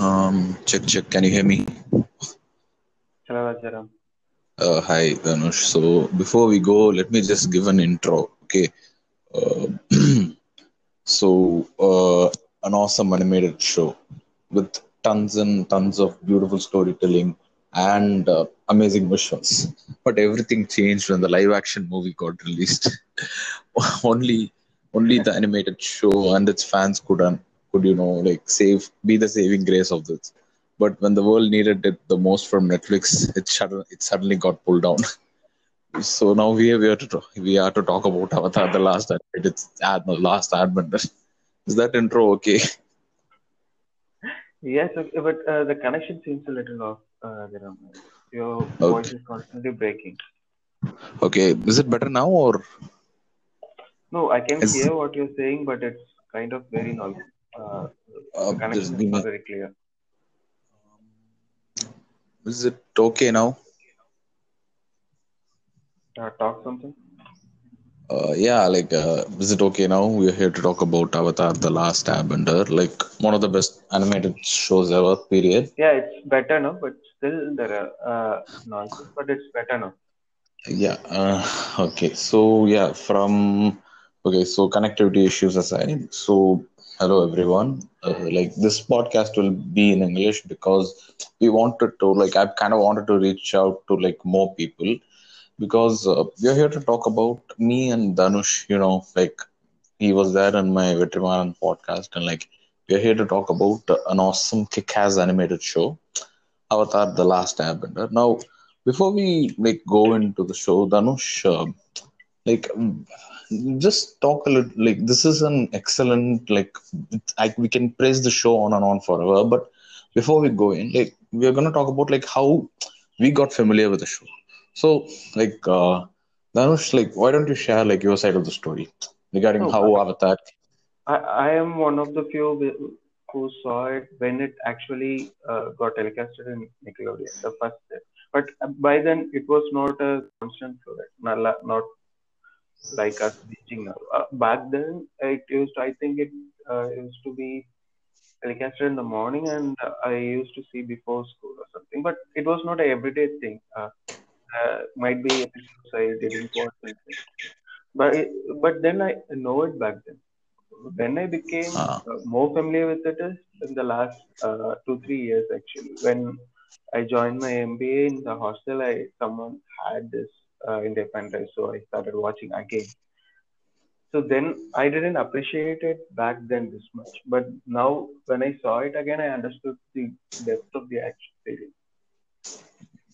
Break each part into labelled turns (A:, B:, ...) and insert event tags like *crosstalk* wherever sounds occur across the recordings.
A: Um, check, check. Can you hear me?
B: Hello, Rajaram.
A: Uh, hi, Dhanush. So before we go, let me just give an intro. Okay. Uh, *clears throat* so uh, an awesome animated show with tons and tons of beautiful storytelling and uh, amazing visuals. But everything changed when the live action movie got released. *laughs* only, only the *laughs* animated show and its fans could un- could you know like save be the saving grace of this. But when the world needed it the most from Netflix, it sudden, it suddenly got pulled down. *laughs* So now we are, we are to talk, we are to talk about Avatar: The Last Airbender. It's ad, the last Airbender. *laughs* Is that intro okay? *laughs*
B: Yes, okay, but uh, the connection seems a little off, uh, Your
A: Okay.
B: voice is constantly breaking.
A: Okay. Is it better now or
B: No, I can hear what you're saying, but it's kind of very noisy. Uh,
A: uh,
B: connection is not very clear.
A: Is it okay now?
B: Uh, talk something?
A: Uh, yeah, like, uh, is it okay now? We're here to talk about Avatar: The Last Airbender, like one of the best animated shows ever. Period.
B: Yeah, it's better now, but still there are uh, noises, but it's better now.
A: Yeah. Uh, okay. So yeah, from okay. So connectivity issues aside. So hello everyone. Uh, like this podcast will be in English because we wanted to like I kind of wanted to reach out to like more people because uh, we are here to talk about me and Dhanush. You know, like he was there in my Vetrimaran podcast, and like we are here to talk about an awesome kick-ass animated show, Avatar: The Last Airbender. Now, before we like go into the show, Dhanush, uh, like just talk a little. Like this is an excellent like I, we can praise the show on and on forever. But before we go in, like we are gonna talk about like how we got familiar with the show. So, like, uh, Dhanush, like, why don't you share like your side of the story regarding
B: No,
A: how Avatar?
B: I, I am one of the few who who saw it when it actually uh, got telecasted in Nickelodeon, the first day. But by then, it was not a constant flow, not, not like us reaching now. Uh, back then, it used, I think it uh, used to be telecasted in the morning, and I used to see before school or something. But it was not a everyday thing. Uh, uh, might be episodes I didn't watch, but it, but then I know it back then. When I became
A: Uh,
B: uh, more familiar with it is in the last uh, two three years actually. When I joined my MBA in the hostel, I someone had this uh, in their pen drive, so I started watching again. So then I didn't appreciate it back then this much, but now when I saw it again, I understood the depth of the action series.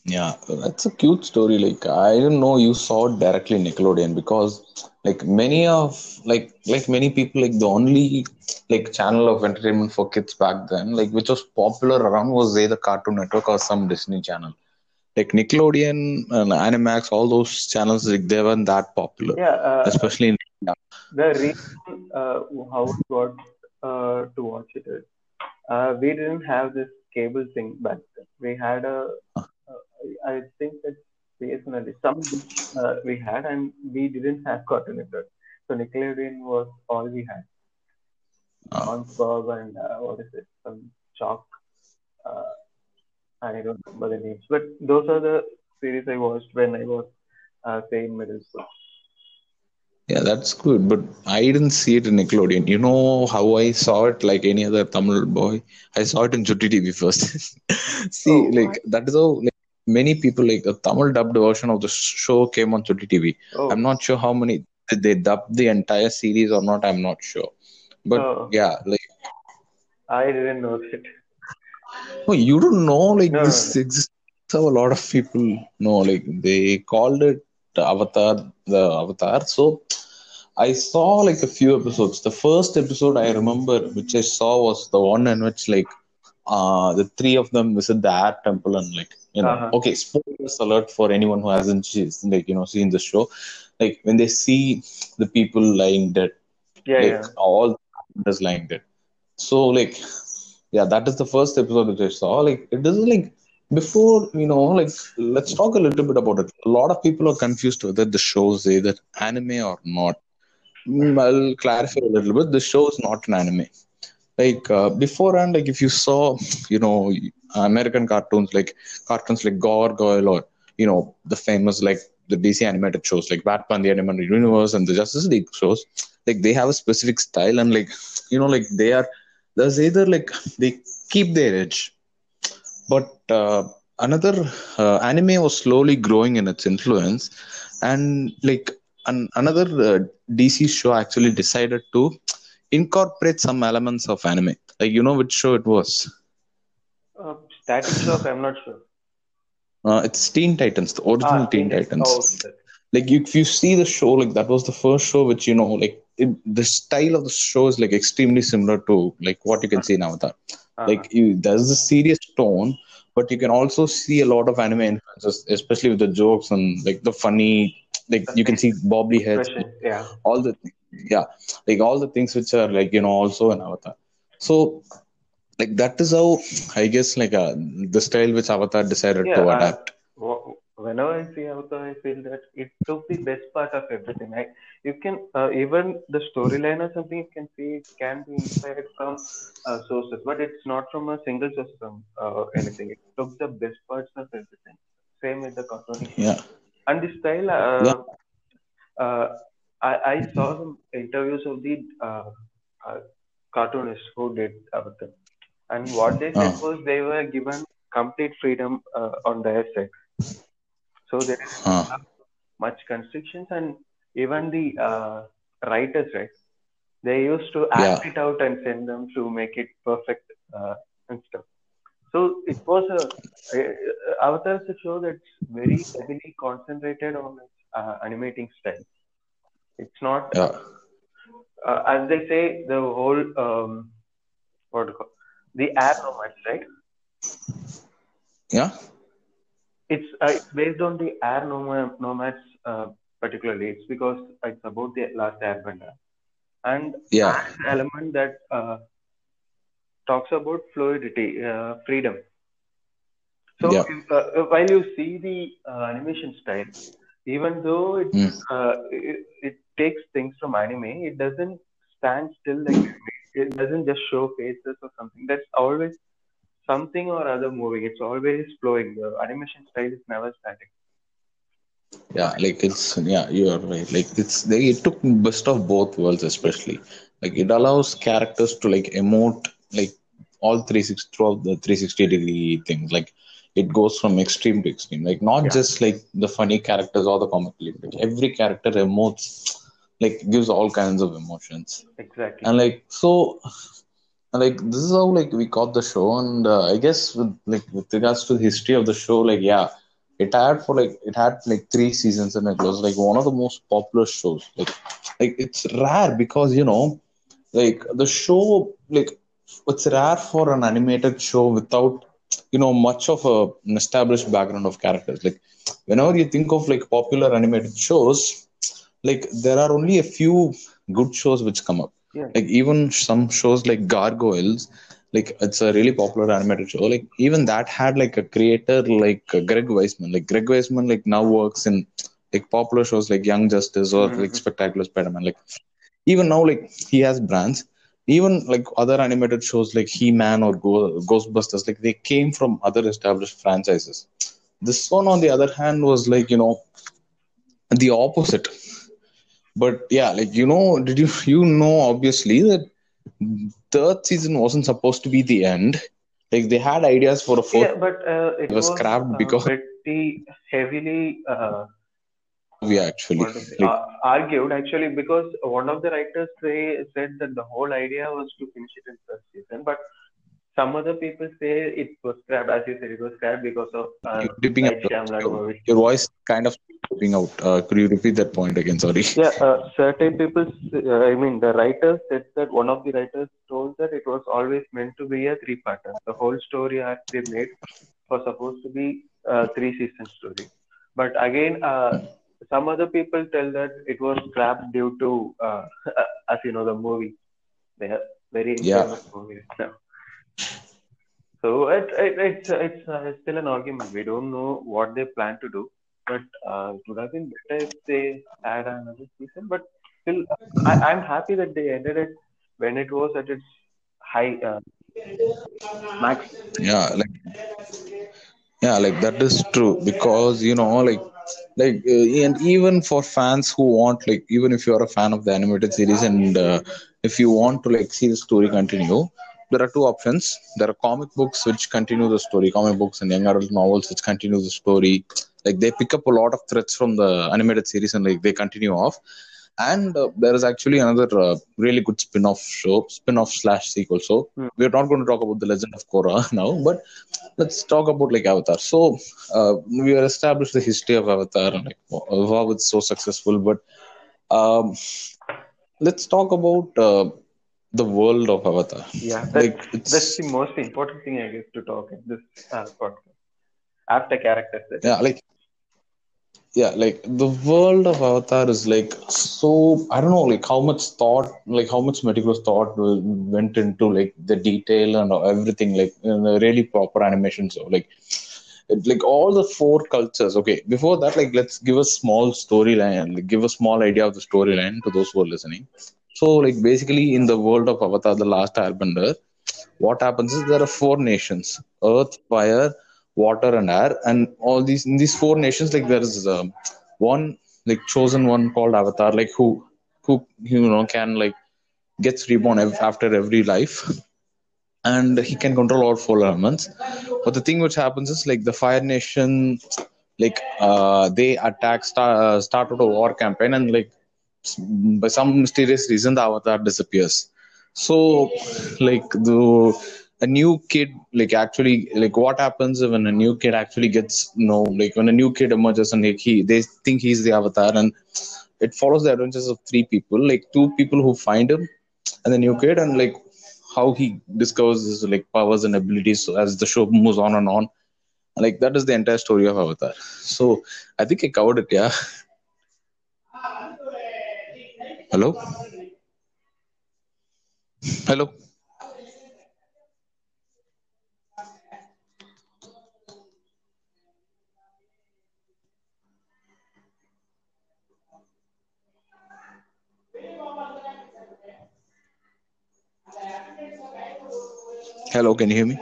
A: yeah, that's a cute story. Like, I didn't know you saw directly Nickelodeon because, like, many of like like many people, like the only like channel of entertainment for kids back then, like which was popular around was either Cartoon Network or some Disney channel. Like Nickelodeon and Animax, all those channels, like they weren't that popular,
B: Yeah, uh,
A: especially in India.
B: the reason uh, how we got uh, to watch it is uh, we didn't have this cable thing back then. We had a, uh, I think that BSNL, some uh, we had, and we didn't have Cartoon Network. So Nickelodeon was all we had.
A: Uh,
B: SpongeBob and uh, what is it? Some Chalk. I don't remember the names, but those are the series I watched when I was uh, say in middle school.
A: Yeah, that's good, but I didn't see it in Nickelodeon. You know how I saw it, like any other Tamil boy. I saw it in Chutti TV first. *laughs* see,
B: Oh,
A: like that is how like, many people like a Tamil dubbed version of the show came on Chutti TV. I'm
B: oh,
A: not sure how many did they dubbed the entire series or not. I'm not sure, but
B: oh,
A: yeah, like
B: I didn't know that.
A: Oh, you don't know like
B: No, no,
A: this
B: no.
A: exists. So a lot of people know like they called it Avatar, the Avatar. So I saw like a few episodes. The first episode I remember, which I saw, was the one in which like uh the three of them visit the Air Temple and like you know,
B: Uh-huh.
A: okay, spoilers alert for anyone who hasn't seen- like you know seen the show. Like when they see the people lying dead,
B: Yeah,
A: like
B: yeah.
A: all the is lying dead. So like yeah, that is the first episode that I saw. Like it doesn't like before you know like let's talk a little bit about it. A lot of people are confused whether the show is either anime or not. Mm, I'll clarify a little bit. The show is not an anime. like uh, beforehand like if you saw you know american cartoons like cartoons like gargoyle or you know the famous like the dc animated shows like batman the animated universe and the justice league shows like they have a specific style and like you know like they are there's either like *laughs* they keep their edge but uh, another uh, anime was slowly growing in its influence and like an, another uh, dc show actually decided to incorporate some elements of anime like you know which show it was
B: Uh, Static Shock, I'm not sure.
A: uh, it's teen titans the original
B: Ah,
A: teen
B: Titans.
A: titans
B: Oh, okay.
A: like you, if you see the show like that was the first show which you know like it, the style of the show is like extremely similar to like what you can see in avatar
B: Uh-huh.
A: like you, there's a serious tone but you can also see a lot of anime influences especially with the jokes and like the funny like you can see bobbly heads
B: yeah.
A: all the yeah like all the things which are like you know also in avatar so like that is how i guess like uh, the style which avatar decided
B: Yeah,
A: to
B: uh,
A: adapt
B: Wh- Whenever I see Avatar, I feel that it took the best part of everything. I, you can uh, even the storyline or something you can see it can be inspired from uh, sources, but it's not from a single source from uh, or anything. It took the best parts of everything. Same with the cartoon.
A: yeah
B: And the style, uh,
A: Yeah.
B: uh, I, I saw some interviews of the uh, uh, cartoonists who did Avatar, and what they said
A: Oh.
B: was they were given complete freedom uh, on their side. So there is much constrictions, and even the uh, writers, right? They used to act
A: Yeah.
B: it out and send them to make it perfect uh, and stuff. So it was a uh, Avatar is a show that's very heavily concentrated on its uh, animating style. It's not,
A: yeah
B: uh, as they say, the whole um, what do you call the air nomads, right?
A: yeah
B: It's uh, it's based on the air nomad, nomads uh, particularly. It's because it's about the last airbender and
A: yeah
B: an element that uh, talks about fluidity, uh, freedom. So
A: Yeah.
B: if, uh, while you see the uh, animation style, even though it,
A: Mm.
B: uh, it it takes things from anime, it doesn't stand still like. It doesn't just show faces or something. That's always something or other moving. It's always flowing. The animation style is never static.
A: Yeah like it's yeah you are right. Like it's they it took best of both worlds especially. Like it allows characters to like emote like all 360 throughout the 360 degree things like it goes from extreme to extreme. Like not
B: Yeah.
A: just like the funny characters or the comic relief. Like every character emotes like gives all kinds of emotions.
B: Exactly.
A: and like so like this is how like we caught the show. And uh, i guess with like with regards to the history of the show like yeah it had for like it had like three seasons and it was like one of the most popular shows. Like like it's rare because you know like the show like it's rare for an animated show without you know much of a, an established background of characters. Like whenever you think of like popular animated shows like there are only a few good shows which come up.
B: Yeah.
A: like even some shows like gargoyles like it's a really popular animated show. Like even that had like a creator like greg weisman. Like greg weisman like now works in like popular shows like young justice or like
B: Mhm.
A: spectacular spider-man. Like even now like he has brands. Even like other animated shows like he-man or Go- ghostbusters like they came from other established franchises. This one on the other hand was like you know the opposite. But yeah like you know did you you know obviously that third season wasn't supposed to be the end. Like they had ideas for a fourth
B: Yeah, but uh, it
A: It was
B: was
A: scrapped
B: uh,
A: because-
B: pretty heavily uh,
A: movie actually
B: say,
A: like,
B: uh, argued actually because one of the writers say, said that the whole idea was to finish it in first season, but some other people say it was scrapped. As you said, it was scrapped because of uh,
A: you're dipping out. Your, your voice kind of dipping out uh, could you repeat that point again sorry
B: Yeah, uh, certain people, uh, I mean, the writers said that one of the writers told that it was always meant to be a three-parter. The whole story arc they made was supposed to be a three-season story. But again, uh, some other people tell that it was scrapped due to, uh, *laughs* as you know, the movie. They are very
A: Yeah.
B: famous movie now. So it, it, it's it's uh, still an argument. We don't know what they plan to do, but uh, it would have been better if they had another season. But still, I, I'm happy that they ended it when it was at its high uh, max.
A: Yeah, like yeah, like that is true because you know, like like uh, and even for fans who want like even if you are a fan of the animated series and uh, if you want to like see the story continue there are two options. There are comic books which continue the story. Comic books and young adult novels which continue the story. Like they pick up a lot of threads from the animated series and like they continue off. And uh, there is actually another uh, really good spin-off show spin-off slash sequel. So
B: Hmm.
A: we're not going to talk about the legend of korra *laughs* now but let's talk about like avatar. So uh, we have established the history of avatar and like how it's so successful but um, let's talk about uh, the world of avatar.
B: Yeah, that's
A: like
B: that's the most important thing I guess to talk in this uh, podcast. After characters,
A: yeah like yeah like the world of avatar is like so i don't know like how much thought like how much meticulous thought went into like the detail and everything like really proper animation so like it, like all the four cultures okay before that like let's give a small storyline like give a small idea of the storyline to those who are listening so like basically in the world of avatar the last airbender what happens is there are four nations earth fire water and air and all these in these four nations like there is um, one like chosen one called avatar like who who you know can like gets reborn after every life and he can control all four elements. But the thing which happens is like the fire nation like uh they attack start, uh, started a war campaign and like by some mysterious reason the avatar disappears. So like the a new kid like actually like what happens when a new kid actually gets you know like when a new kid emerges and like he they think he's the avatar and it follows the adventures of three people like two people who find him and the new kid and like how he discovers his like powers and abilities as the show moves on and on. Like that is the entire story of avatar. So i think i covered it yeah hello? Hello? Hello can you hear me?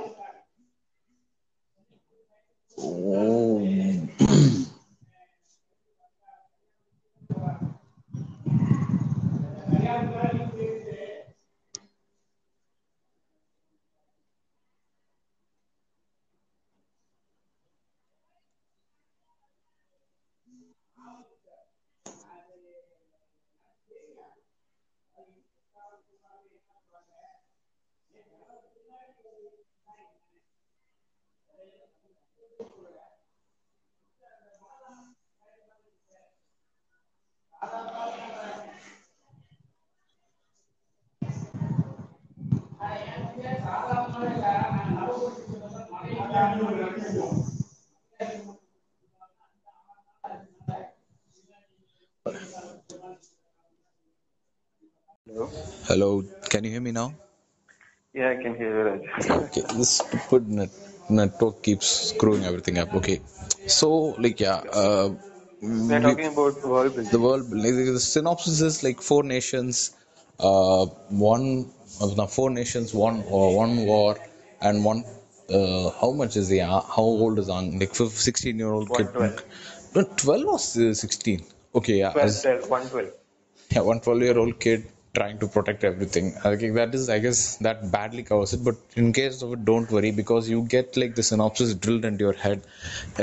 A: Oh *clears throat*
B: Hello.
A: hello can you hear me now
B: Yeah, I can hear you,
A: okay this stupid net network keeps screwing everything up okay so like yeah uh
B: We're talking about world building.
A: the world like, the synopsis is like four nations uh one of the four nations one or one war and one uh how much is the uh, how old is Aang? like 16 year old kid
B: 112.
A: no 12 or 16 okay yeah
B: 12,
A: as-
B: 12, 112.
A: yeah, one 12 year old kid trying to protect everything. okay, that is, I guess, that badly covers it. But in case of it, don't worry because you get like the synopsis drilled into your head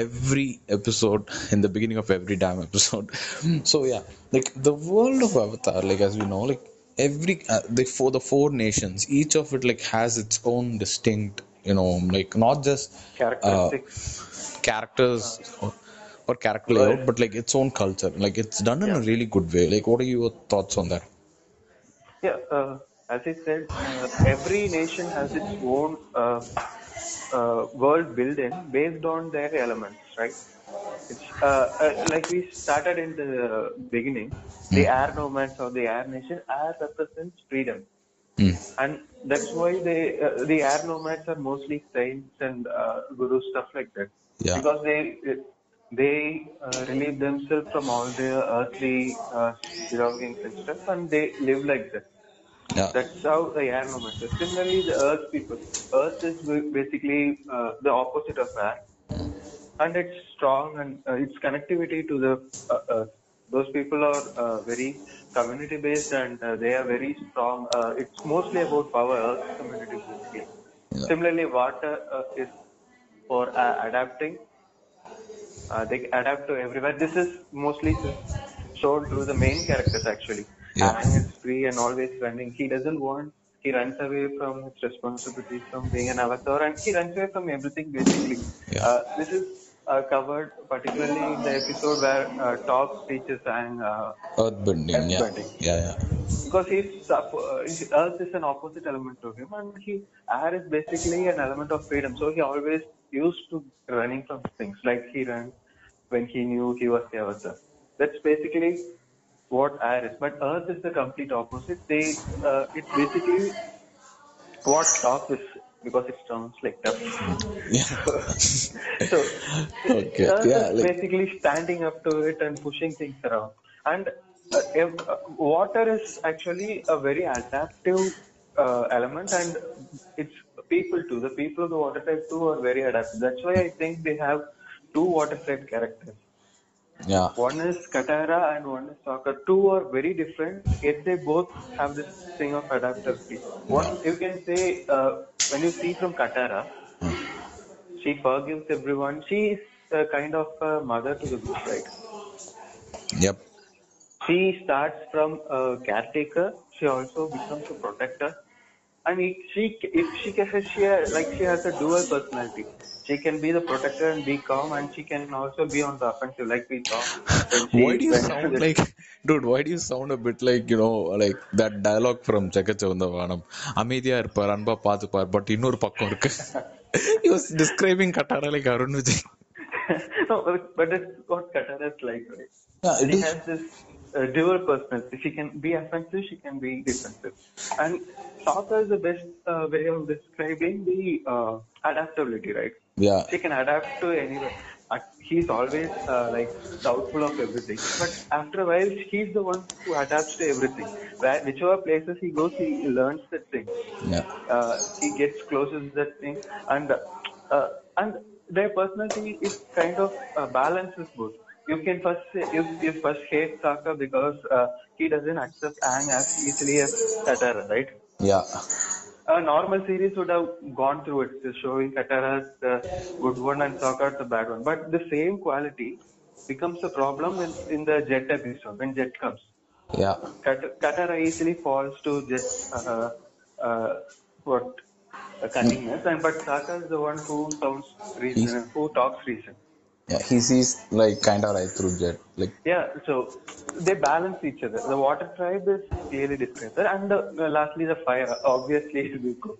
A: every episode in the beginning of every damn episode. *laughs* so yeah, like the world of Avatar, like as we know, like every uh, the for the four nations, each of it like has its own distinct, you know, like not just
B: Characteristics.
A: characters or, or character layout, but like its own culture. Like it's done in
B: Yeah.
A: a really good way. Like, what are your thoughts on that?
B: Yeah, uh, as I said, uh, every nation has its own uh, uh, world built in based on their elements, right? It's uh, uh, like we started in the beginning. The air nomads or the air nation, air represents freedom,
A: Hmm.
B: and that's why they uh, the air nomads are mostly saints and uh, gurus stuff like that
A: Yeah.
B: because they they uh, relieve themselves from all their earthly uh, belongings and stuff, and they live like that.
A: Yeah.
B: That's how the air movement is. Similarly, the earth people. Earth is basically uh, the opposite of air. And it's strong and uh, its connectivity to the uh, earth. Those people are uh, very community based and uh, they are very strong. Uh, it's mostly about power, earth community basically.
A: Yeah.
B: Similarly, water uh, is for uh, adapting. Uh, they adapt to everywhere. This is mostly shown through the main characters actually.
A: Yeah.
B: Aang is free and always running. He doesn't want. He runs away from his responsibilities from being an avatar, and he runs away from everything basically.
A: Yeah.
B: Uh, this is uh, covered particularly in the episode where uh, Toph teaches Aang uh,
A: Earthbending. Yeah.
B: Earthbending.
A: Yeah. Yeah.
B: because he's uh, earth is an opposite element to him and he air is basically an element of freedom so he always used to running from things like he ran when he knew he was the avatar that's basically what air is but earth is the complete opposite they uh, it's basically what Toph is because it sounds like tough
A: Yeah. *laughs*
B: so
A: Okay,
B: Earth
A: yeah,
B: is
A: like-
B: basically standing up to it and pushing things around. And uh, if, uh, water is actually a very adaptive uh, element, and it's people too. The people of the water type too are very adaptive. That's why I think they have two water type characters.
A: Yeah.
B: One is Katara and one is Sokka. Two are very different, yet they both have this thing of adaptability. One you can say uh, when you see from Katara, she forgives everyone. She is a kind of a mother to the group, right?
A: Yep.
B: She starts from a caretaker. She also becomes a protector. I mean, she if she can she like she has a dual personality. She can be the protector and be calm, and she can also be on the offensive, like be talk.
A: why do you sound like, dude? Why do you sound a bit like you know, like that dialogue from Chekka Chivantha Vaanam? அமைதியா இருப்பார் அன்பா பாத்துப்பார் but இன்னொரு பக்கம் இருக்கு he was describing Katara like Arun Vijay. *laughs*
B: no, but it's what Katara is like, right?
A: Yeah, it is.
B: has this uh, dual personality. She can be offensive, she can be defensive. And Sokka is the best uh, way of describing the uh, adaptability, right?
A: yeah
B: She can adapt to anywhere. Uh, He's always uh, like doubtful of everything, but after a while, he's the one who adapts to everything. Where whichever places he goes, he learns that thing
A: yeah
B: uh, he gets closer to that thing and uh, and their personality is kind of uh, balances both you can first say you, you first hate Sokka because uh, he doesn't accept Aang as easily as Katara, right?
A: yeah
B: A normal series would have gone through it, just showing Katara as the good one and Sokka as the bad one. But the same quality becomes a problem in, in the Jet episode when Jet comes.
A: yeah
B: Kat- Katara easily falls to just uh, uh, what uh, cunningness, and but Sokka is the one who sounds reason, who talks reason.
A: Yeah he sees like kind of right through Jet like
B: Yeah, so they balance each other. The water tribe is clearly there, and the, uh, lastly the fire. Obviously, is *laughs* Zuko.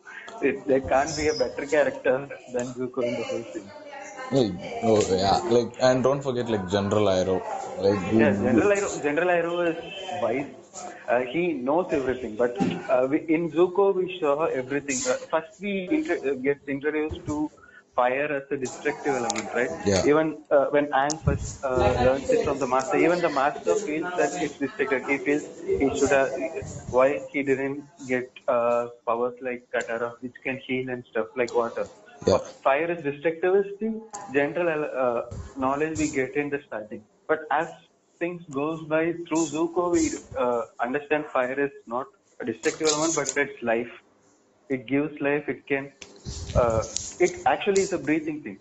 B: It, there can't be a better character than Zuko in the whole thing.
A: like oh yeah like and don't forget like General Iroh like who-
B: Yeah, General Iroh, General Iroh is wise. Uh, he knows everything, but uh, we, in Zuko we saw everything. Uh, first, we inter- uh, get introduced to fire as a destructive element, right?
A: Yeah.
B: Even uh, when Aang first uh, learns it from the master, even the master feels that it's destructive. He feels he should have. Why he didn't get uh, powers like Katara, which can heal and stuff like water.
A: yeah
B: Fire is destructive is the general uh, knowledge we get in the starting. But as things goes by through Zuko, we uh, understand fire is not a destructive element, but it's life. It gives life. It can. Uh, it actually is a breathing thing.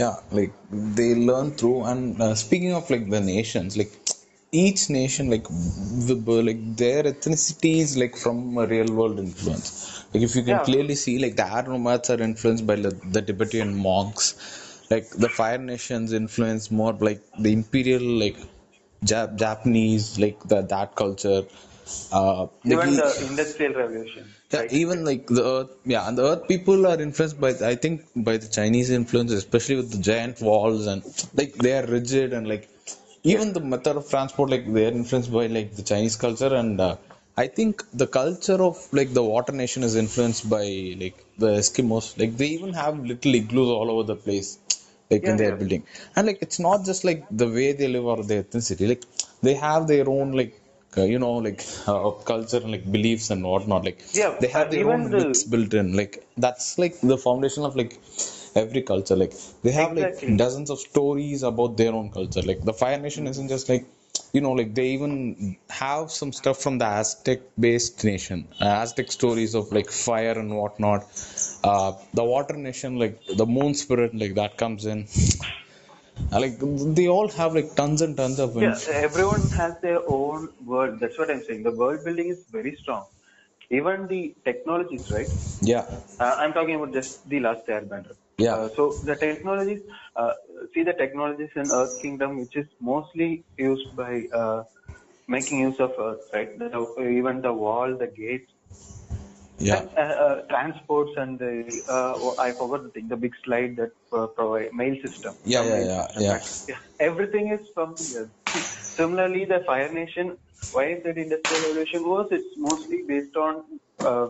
A: yeah like they learn through and uh, speaking of like the nations like each nation like the, like their ethnicity is like from a real world influence like if you can
B: Yeah.
A: clearly see like the Air nomads are influenced by the, the tibetan monks like the fire nations influence more like the imperial like Jap- japanese like the, that culture uh
B: Even
A: e-
B: the industrial revolution.
A: Yeah,
B: right?
A: even like the earth, yeah, and the earth people are influenced by, I think, by the Chinese influence, especially with the giant walls and like they are rigid and like even the method of transport, like they are influenced by like the Chinese culture and uh, I think the culture of like the water nation is influenced by like the Eskimos. Like they even have little igloos all over the place, like
B: Yeah,
A: they are
B: yeah.
A: building. And like it's not just like the way they live or their ethnicity. Like they have their own like uh, you know like *laughs* uh, of culture and like beliefs and whatnot like
B: Yeah,
A: they have their own
B: the-
A: myths built in like that's like the foundation of like every culture like they have like dozens of stories about their own culture like the fire nation isn't just like you know like they even have some stuff from the aztec based nation uh, aztec stories of like fire and whatnot uh the water nation like the moon spirit like that comes in *laughs* like they all have like tons and tons of
B: Yeah, everyone has their own world. That's what I'm saying. The world building is very strong. Even the technologies, right?
A: yeah
B: Uh, I'm talking about just the last Airbender.
A: Yeah.
B: Uh, so the technologies, uh, see the technologies in Earth Kingdom, which is mostly used by uh, making use of Earth, right? The, even the wall, the gates,
A: yeah
B: and, uh, uh, transports, and the uh, oh, I forgot the thing, the big slide that uh, provide mail system.
A: Yeah, yeah,
B: mail
A: yeah,
B: system,
A: yeah.
B: yeah. Everything is from the Earth. Similarly, the Fire Nation, why is that industrial revolution was? It's mostly based on uh,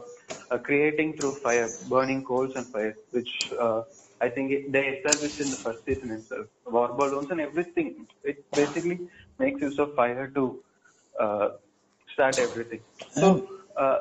B: uh, creating through fire, burning coals and fire, which uh, I think it, they established in the first season itself. War balloons and everything. It basically makes use of fire to uh, start everything. So, uh,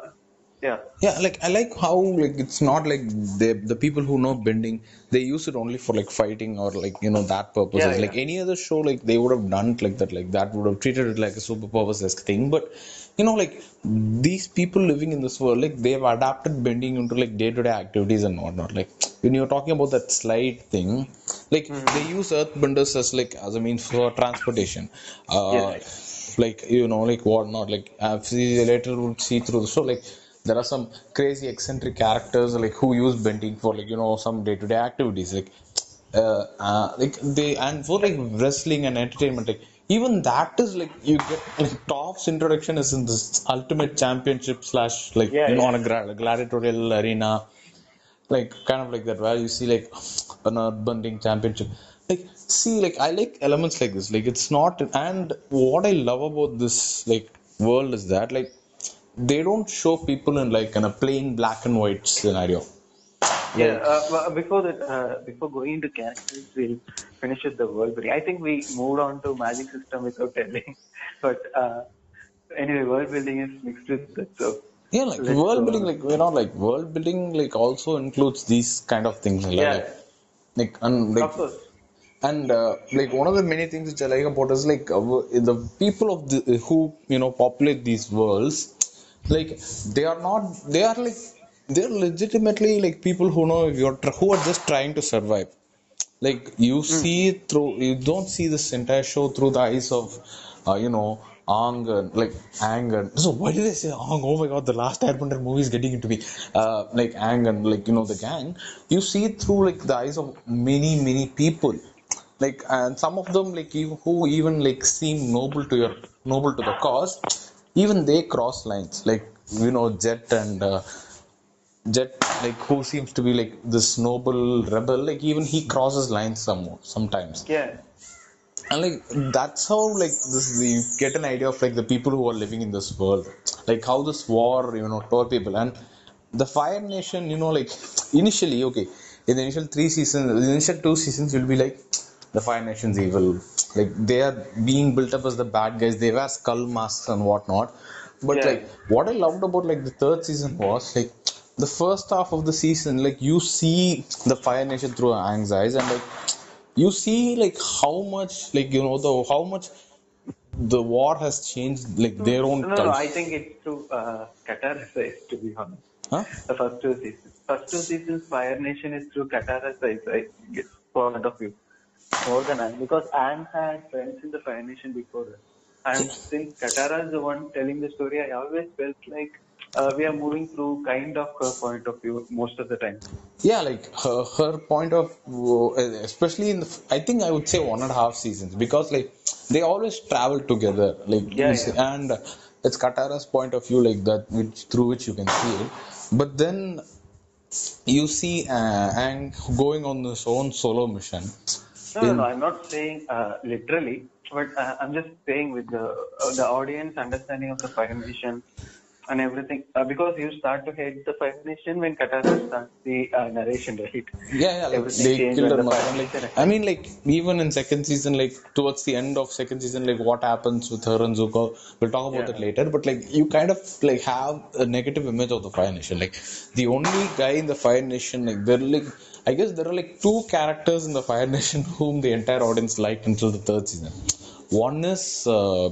B: yeah.
A: Yeah, like I like how like it's not like the the people who know bending they use it only for like fighting or like you know that purposes.
B: Yeah, yeah.
A: Like any other show, like they would have done it like that, like that would have treated it like a superpowers esque thing. But you know, like these people living in this world, like they've adapted bending into like day to day activities and whatnot. Like when you're talking about that slide thing, like
B: Mm-hmm.
A: they use earthbenders as like as a means for transportation. Uh,
B: Yes.
A: like you know like whatnot like uh, see later we'll see through the show like there are some crazy eccentric characters like who use bending for like you know some day-to-day activities like uh, uh like they and for like wrestling and entertainment like even that is like you get like Toph's introduction is in this ultimate championship slash like
B: Yeah,
A: you know
B: yeah.
A: on a gra- gladiatorial arena like kind of like that where you see like an earthbending championship like see like i like elements like this like it's not and what i love about this like world is that like they don't show people in like in a plain black and white scenario
B: Yeah, uh, before that, uh, before going into characters, we'll finish with the world building. I think we moved on to magic system without telling, *laughs* but uh, anyway, world building is mixed with that. So
A: yeah like
B: Let's
A: world building like you know like world building like also includes these kind of things like
B: yeah,
A: like and like
B: of course.
A: and uh, like one of the many things which I like about is like uh, the people of the who you know populate these worlds, like they are not they are like they are legitimately like people who know you're who are just trying to survive. Like you see it through you don't see this entire show through the eyes of uh, you know anger like anger so why did I say Ang? Oh my god, the last Airbender movie is getting into me. Uh, like anger and like you know the gang. You see it through like the eyes of many many people. Like and some of them like you who even like seem noble to your noble to the cause, even they cross lines. Like you know Jet and uh, Jet like who seems to be like this noble rebel. Like even he crosses lines some sometimes
B: Yeah,
A: and like that's how like this you get an idea of like the people who are living in this world like how this war you know tore people and the fire nation you know like initially okay in the initial three seasons the initial two seasons will be like the fire nation's evil like they are being built up as the bad guys they wear skull masks and whatnot but
B: Yeah.
A: like what i loved about like the third season was like the first half of the season like you see the fire nation through Aang's eyes and like you see like how much like you know the how much the war has changed like their own
B: no, no,
A: culture.
B: I think it's through uh, Katara's eyes, to be honest.
A: Huh?
B: The first two seasons. First two seasons, Fire Nation is through Katara's eyes, I guess, point of view. More than Aang, because Aang had friends in the Fire Nation before her. And since Katara is the one telling the story, I always felt like uh, we are moving through kind of her point of view most of the time.
A: Yeah, like her, her point of view, especially in the, I think I would say one and a half seasons because like they always travel together, like
B: Yeah,
A: see- and it's Katara's point of view like that, which through which you can see it. But then you see uh, Aang going on his own solo mission.
B: No, no, no. I'm not saying uh, literally, but uh, I'm just saying with the uh, the audience understanding of the Fire Nation and everything uh, because you start to hate the Fire Nation when Katara starts the uh, narration, right?
A: Yeah, yeah, like
B: Everything
A: they killed her
B: the
A: mother.
B: Fire
A: Like,
B: Nation
A: I mean, like even in second season, like towards the end of second season, like what happens with her and Zuko, we'll talk about
B: Yeah.
A: that later. But like you kind of like have a negative image of the Fire Nation. Like the only guy in the Fire Nation, like they're like I guess there are like two characters in the Fire Nation *laughs* whom the entire audience liked until the third season. One is uh,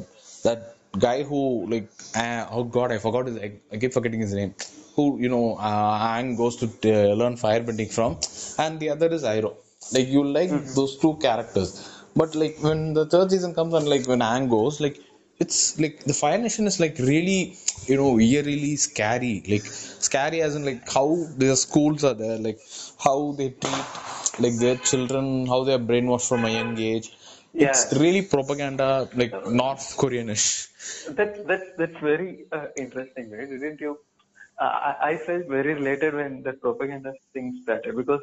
A: that guy who like uh, oh god I forgot his I, I keep forgetting his name. Who you know uh, Aang goes to uh, learn firebending from, and the other is Iroh. Like you like those two characters, but like when the third season comes and like when Aang goes, like it's like the Fire Nation is like really you know eerily scary. Like scary as in like how their schools are there, like how they treat like their children, how they are brainwashed from a young age.
B: Yeah.
A: It's really propaganda, like North Koreanish.
B: That's that's that's very uh, interesting, right? Didn't you? Uh, I, I felt very related when the propaganda thing started because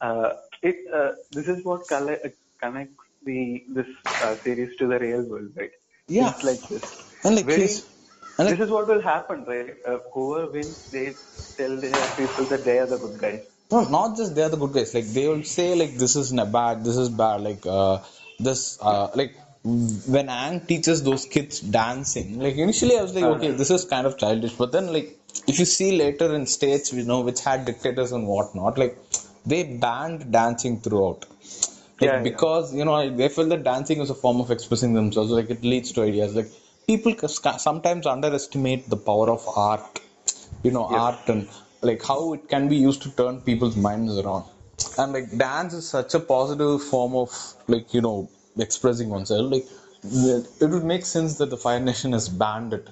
B: uh, it uh, this is what uh, connects the this uh, series to the real world, right?
A: Yeah.
B: It's like this.
A: And like
B: Very,
A: his- and like
B: this is what will happen, right? Uh, whoever wins, they tell their people that they are the good guys.
A: No, not just they're the good guys. Like they will say like this is bad, this is bad. Like uh, this uh, like when Aang teaches those kids dancing, like initially I was like, okay, this is kind of childish. But then like if you see later in states, you know, which had dictators and whatnot, like they banned dancing throughout. Like
B: Yeah, yeah.
A: because you know they feel that dancing is a form of expressing themselves. Like it leads to ideas. Like people sometimes underestimate the power of art you know art and like how it can be used to turn people's minds around. And like dance is such a positive form of like you know expressing oneself. Like it would make sense that the fire nation has banned it.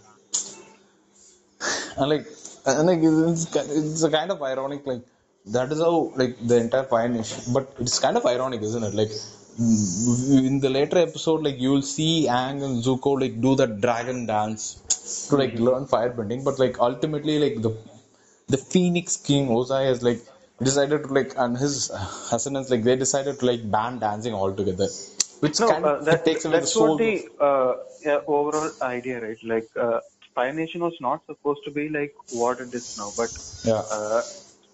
A: And like and like it's, it's a kind of ironic like that is how like the entire fire nation but it's kind of ironic isn't it? Like in the later episode like you will see Aang and Zuko like do that dragon dance to like learn firebending but like ultimately like the the Phoenix King Ozai has like decided to like and his assistants like they decided to like ban dancing altogether which
B: No,
A: kind
B: uh,
A: of
B: that,
A: takes away the
B: that's
A: soul
B: what the uh, yeah, overall idea, right? Like, uh, Fire Nation was not supposed to be like what it is now, but
A: yeah
B: uh,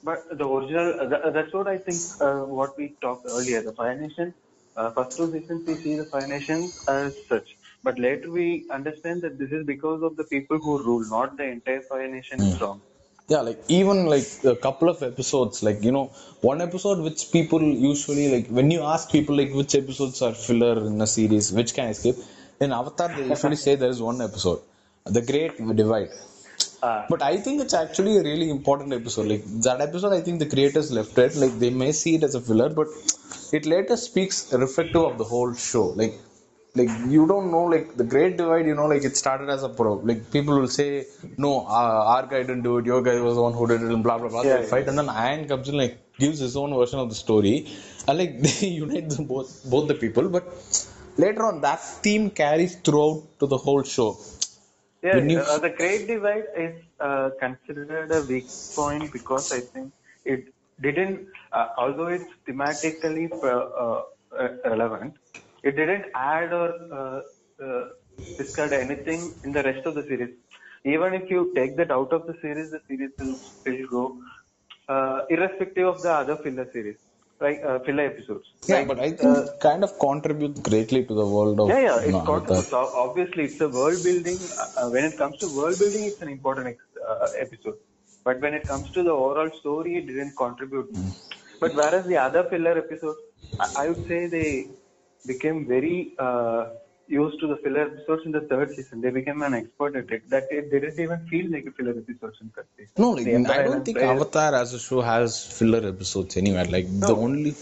B: but the original, uh, th- that's what I think. Uh, what we talked earlier, the Fire Nation. Uh, first two seasons we see the Fire Nation as such, but later we understand that this is because of the people who rule, not the entire Fire Nation is wrong.
A: Yeah like even like a couple of episodes like you know one episode which people usually like when you ask people like which episodes are filler in a series which can I skip? In avatar they usually say there is one episode the great divide.
B: Uh,
A: but i think it's actually a really important episode. Like that episode i think the creators left it. Like they may see it as a filler but it later speaks reflective of the whole show. Like like you don't know like the great divide you know like it started as a pro. Like people will say no uh, our guy didn't do it your guy was the one who did it and blah blah blah.
B: Yeah,
A: they fight and then Iron comes in like gives his own version of the story. And like *laughs* they unite them both both the people but later on that theme carries throughout to the whole show.
B: Yeah,
A: When you-
B: uh, the Great Divide is uh, considered a weak point because I think it didn't, uh, although it's thematically uh, uh, relevant, it didn't add or uh, uh, discard anything in the rest of the series. Even if you take that out of the series, the series will still go, uh, irrespective of the other filler series, like uh, filler episodes.
A: yeah
B: Like,
A: but i think
B: uh,
A: it kind of contributes greatly to the world of
B: yeah, yeah, it's contributes. O- Obviously, it's a world building. Uh, when it comes to world building, it's an important ex- uh, episode. But when it comes to the overall story, it didn't contribute.
A: Hmm.
B: But whereas the other filler episodes, I, I would say they became very uh, used to the filler episodes in the third season. They became an expert at it. That it didn't even feel like a filler episodes in third season.
A: No, like, I don't think
B: Players-
A: Avatar as a show has filler episodes anywhere. Like the only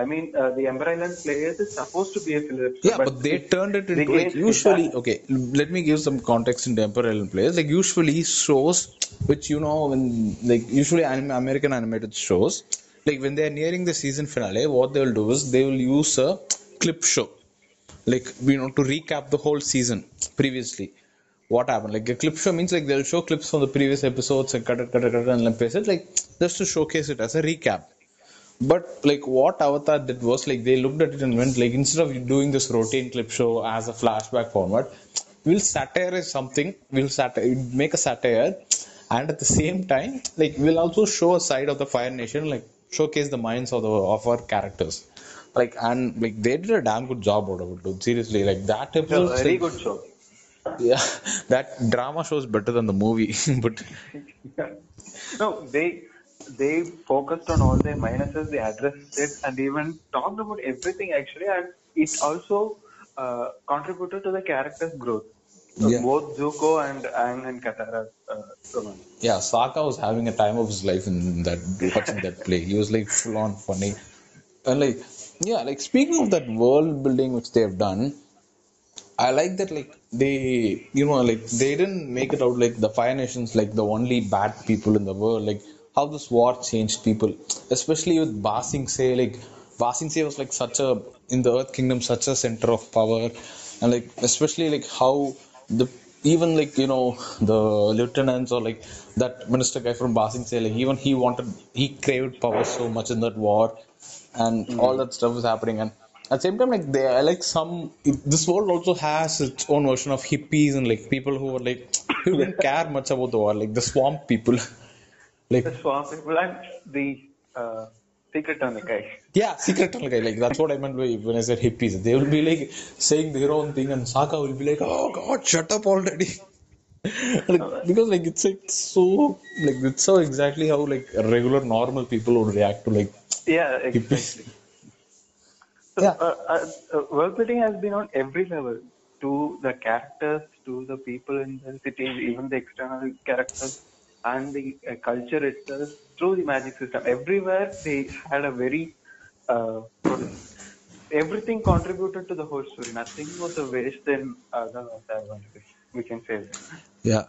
B: I mean, uh, the Ember Island Players is supposed to be a filler episode.
A: yeah, but, they turned it into like usually okay. Let me give some context in the Ember Island Players. Like usually shows which you know when like usually anim- American animated shows like when they are nearing the season finale, what they will do is they will use a clip show. Like you know to recap the whole season previously. What happened? Like a clip show means like they'll show clips from the previous episodes and cut it cut it cut it and then paste it. Like just to showcase it as a recap. But like what avatar did was like they looked at it and went like instead of doing this routine clip show as a flashback format we'll satirize something. We'll sati- make a satire. And at the same time like we'll also show a side of the fire nation like showcase the minds of the of our characters like and like they did a damn good job out of it dude. seriously like that episode
B: very good show.
A: yeah *laughs* that drama show is better than the movie *laughs* but
B: no, they they focused on all their minuses, they addressed it, and even talked about everything actually, and it also uh, contributed to the character's growth.
A: Yeah.
B: Both Zuko and Aang and Katara's uh, romance.
A: yeah Sokka was having a time of his life in that watching that play he was like full on funny and like yeah like speaking of that world building which they have done I like that like they you know like they didn't make it out like the Fire Nations like the only bad people in the world. Like how this war changed people especially with Ba Sing Se like Ba Sing Se was like such a in the Earth Kingdom such a center of power. And like especially like how the even like you know the lieutenants or like that minister guy from Ba Sing Se like even he wanted he craved power so much in that war and all that stuff is happening. And at the same time like they I like some this world also has its own version of hippies and like people who are like *laughs* who didn't care much about the war like the swamp people. *laughs* Like
B: The swamp people and the uh, secret tunnel guy.
A: yeah secret tunnel guy like that's what I meant by when I said hippies. They will be like saying their own thing and Sokka will be like oh god shut up already like, because like it's like so like it's so exactly how like regular normal people would react to like
B: Yeah, exactly. So,
A: Yeah.
B: uh, uh, uh, world building has been on every level to the characters, to the people in the cities, even the external characters, and the uh, culture itself through the magic system. Everywhere they had a very uh, everything contributed to the whole story. Nothing was a waste in uh, the advantage. We can say that.
A: yeah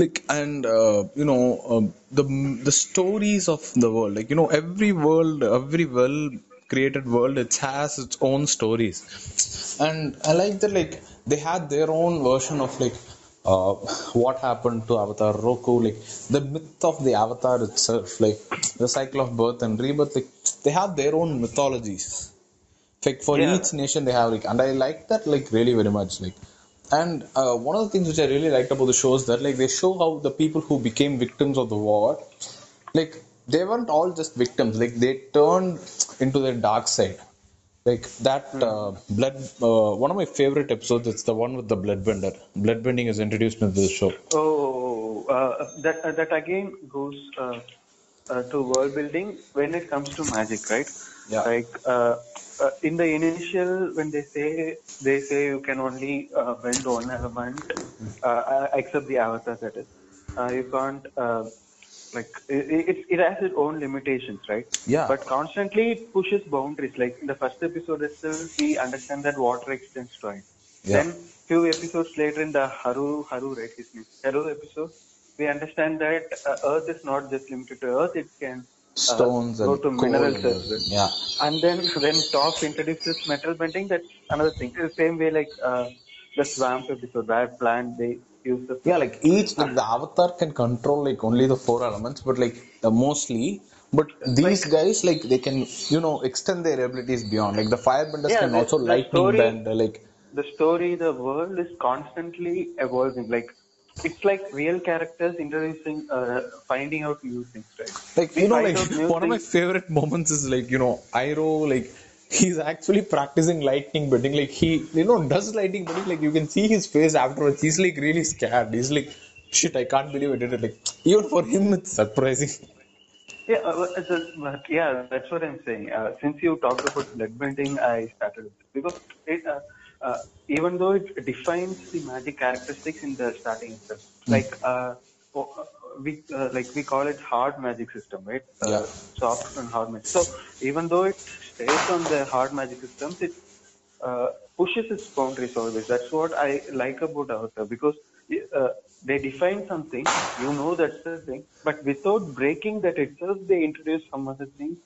A: like and uh, you know um, the the stories of the world like you know every world every well created world it has its own stories and i like that like they had their own version of like uh, what happened to avatar roku like the myth of the avatar itself like the cycle of birth and rebirth like they have their own mythologies like for
B: Yeah.
A: each nation they have like and i like that like really very much like and uh, one of the things which i really liked about the show is that like they show how the people who became victims of the war like they weren't all just victims. Like they turned into their dark side. Like that uh, blood uh, one of my favorite episodes it's the one with the bloodbender. Bloodbending is introduced in this show.
B: Oh, uh, that uh, that again goes uh, uh, to world building when it comes to magic, right?
A: Yeah.
B: Like uh, in the initial, when they say they say you can only uh, bend one element, uh, uh, except the avatar that is, uh, you can't. Uh, like it, it, it has its own limitations, right?
A: Yeah.
B: But constantly it pushes boundaries. Like in the first episode itself, we understand that water extends to ice.
A: Yeah.
B: Then few episodes later in the Haru Haru right his name Haru episode, we understand that uh, Earth is not just limited to Earth; it can uh,
A: stones
B: go
A: and
B: to minerals as well.
A: yeah
B: And then when Toph introduces metal bending, that's another thing. The same way like uh, the Swamp episode where plant they use the
A: yeah like each like the avatar can control like only the four elements but like uh, mostly but these guys like they can you know extend their abilities beyond like the firebenders
B: Yeah,
A: can
B: the-
A: also
B: the
A: lightning
B: story-
A: bend uh, like
B: the story, the world is constantly evolving. Like it's like real characters introducing, uh, finding out new things, right?
A: like you know like one of my favorite moments is like you know Iroh like he's actually practicing lightning bending like he you know does lightning bending like you can see his face afterwards. He's like really scared. He's like shit I can't believe I did it. Like even for him it's surprising.
B: Yeah, uh, but it's a- but yeah, that's what I'm saying. Uh, since you talked about blood bending, I started because it, uh, uh, even though it defines the magic characteristics in the starting itself, like uh, oh, uh, we uh, like we call it hard magic system, right? Uh,
A: Yeah.
B: Soft and hard magic. So even though it stays on the hard magic systems, it uh, pushes its boundaries always. That's what I like about Avatar because uh, they define something, you know that's the thing, but without breaking that itself, they introduce some other things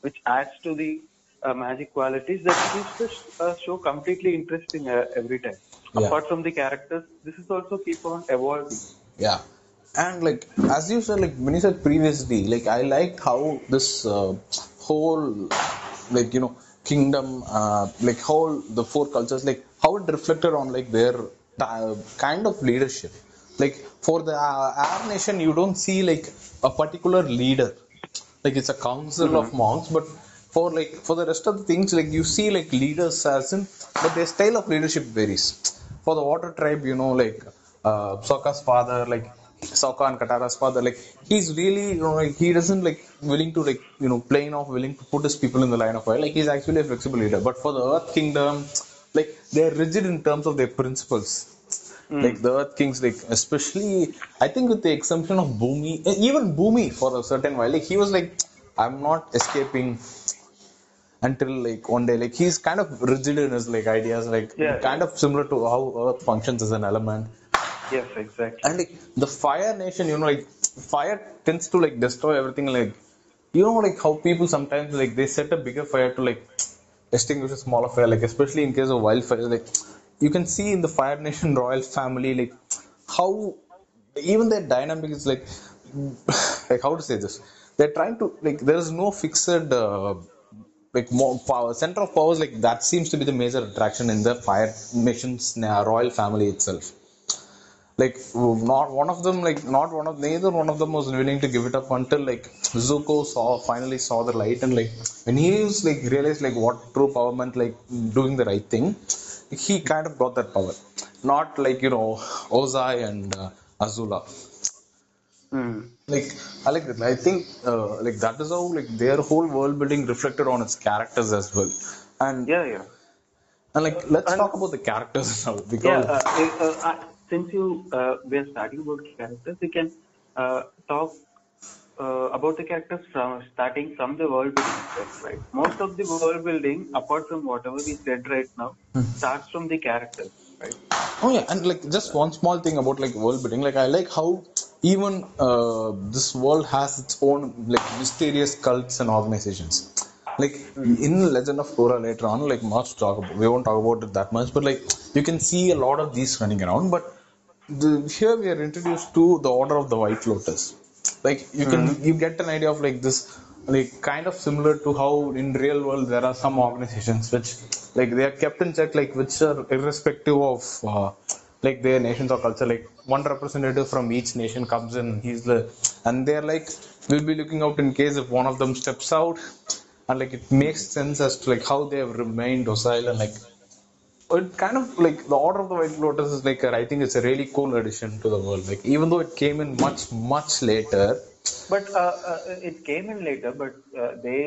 B: which adds to the uh, magic qualities that keeps the uh, show completely interesting uh, every time.
A: Yeah.
B: Apart from the characters, this is also keep on evolving.
A: Yeah. And like as you said, like when you said previously, like I liked how this uh, whole like you know kingdom, uh, like whole the four cultures, like how it reflected on like their kind of leadership. Like for the uh, Arab nation, you don't see like a particular leader. Like it's a council of monks, but for like for the rest of the things, like you see like leaders as in, but their style of leadership varies. For the water tribe, you know, like uh, Sokka's father, like Sokka and Katara's father, like he's really, you know, like he doesn't like willing to like you know plain off willing to put his people in the line of fire. Like he's actually a flexible leader. But for the Earth Kingdom, like they're rigid in terms of their principles. Like the Earth Kings, like especially, I think with the exemption of Bumi, eh, even Bumi for a certain while, like he was like, I'm not escaping until like one day, like he's kind of rigid in his like ideas, like
B: Yeah.
A: kind of similar to how Earth functions as an element.
B: Yes, exactly.
A: And like the Fire Nation, you know, like fire tends to like destroy everything. Like you know, like how people sometimes like they set a bigger fire to like extinguish a smaller fire. Like especially in case of wildfires, like you can see in the Fire Nation *laughs* royal family, like how even their dynamic is like *laughs* like how to say this. They're trying to like there is no fixed uh, like more power center of powers like that seems to be the major attraction in the Fire Nation's uh, royal family itself. Like not one of them like not one of neither one of them was willing to give it up until like Zuko saw finally saw the light and like when he was like realized like what true power meant like doing the right thing he kind of got that power. Not like you know Ozai and uh, Azula.
B: Hmm.
A: Like I like that I think uh, like that is how like their whole world building reflected on its characters as well and
B: Yeah, yeah.
A: and like let's talk about the characters *laughs* now
B: Yeah,
A: because
B: uh, uh, uh, uh, since you uh, we are starting about characters, we can uh, talk uh, about the characters from starting from the world building itself, right? Most of the world building, apart from whatever we said right now, starts from the characters, right?
A: Oh yeah, and like just one small thing about like world building, like I like how even uh, this world has its own like mysterious cults and organizations. Like in Legend of Korra later on, like much talk about. We won't talk about it that much, but like you can see a lot of these running around. But the, here we are introduced to the Order of the White Lotus. Like you can you get an idea of like this like kind of similar to how in real world there are some organizations which like they are kept in check like which are irrespective of uh, like their nations or culture like one representative from each nation comes in he's the and they're like we'll be looking out in case if one of them steps out and like it makes sense as to like how they have remained docile and like it kind of like the order of the white lotus is like a, i think it's a really cool addition to the world like even though it came in much much later
B: But uh, uh, it came in later, but uh, they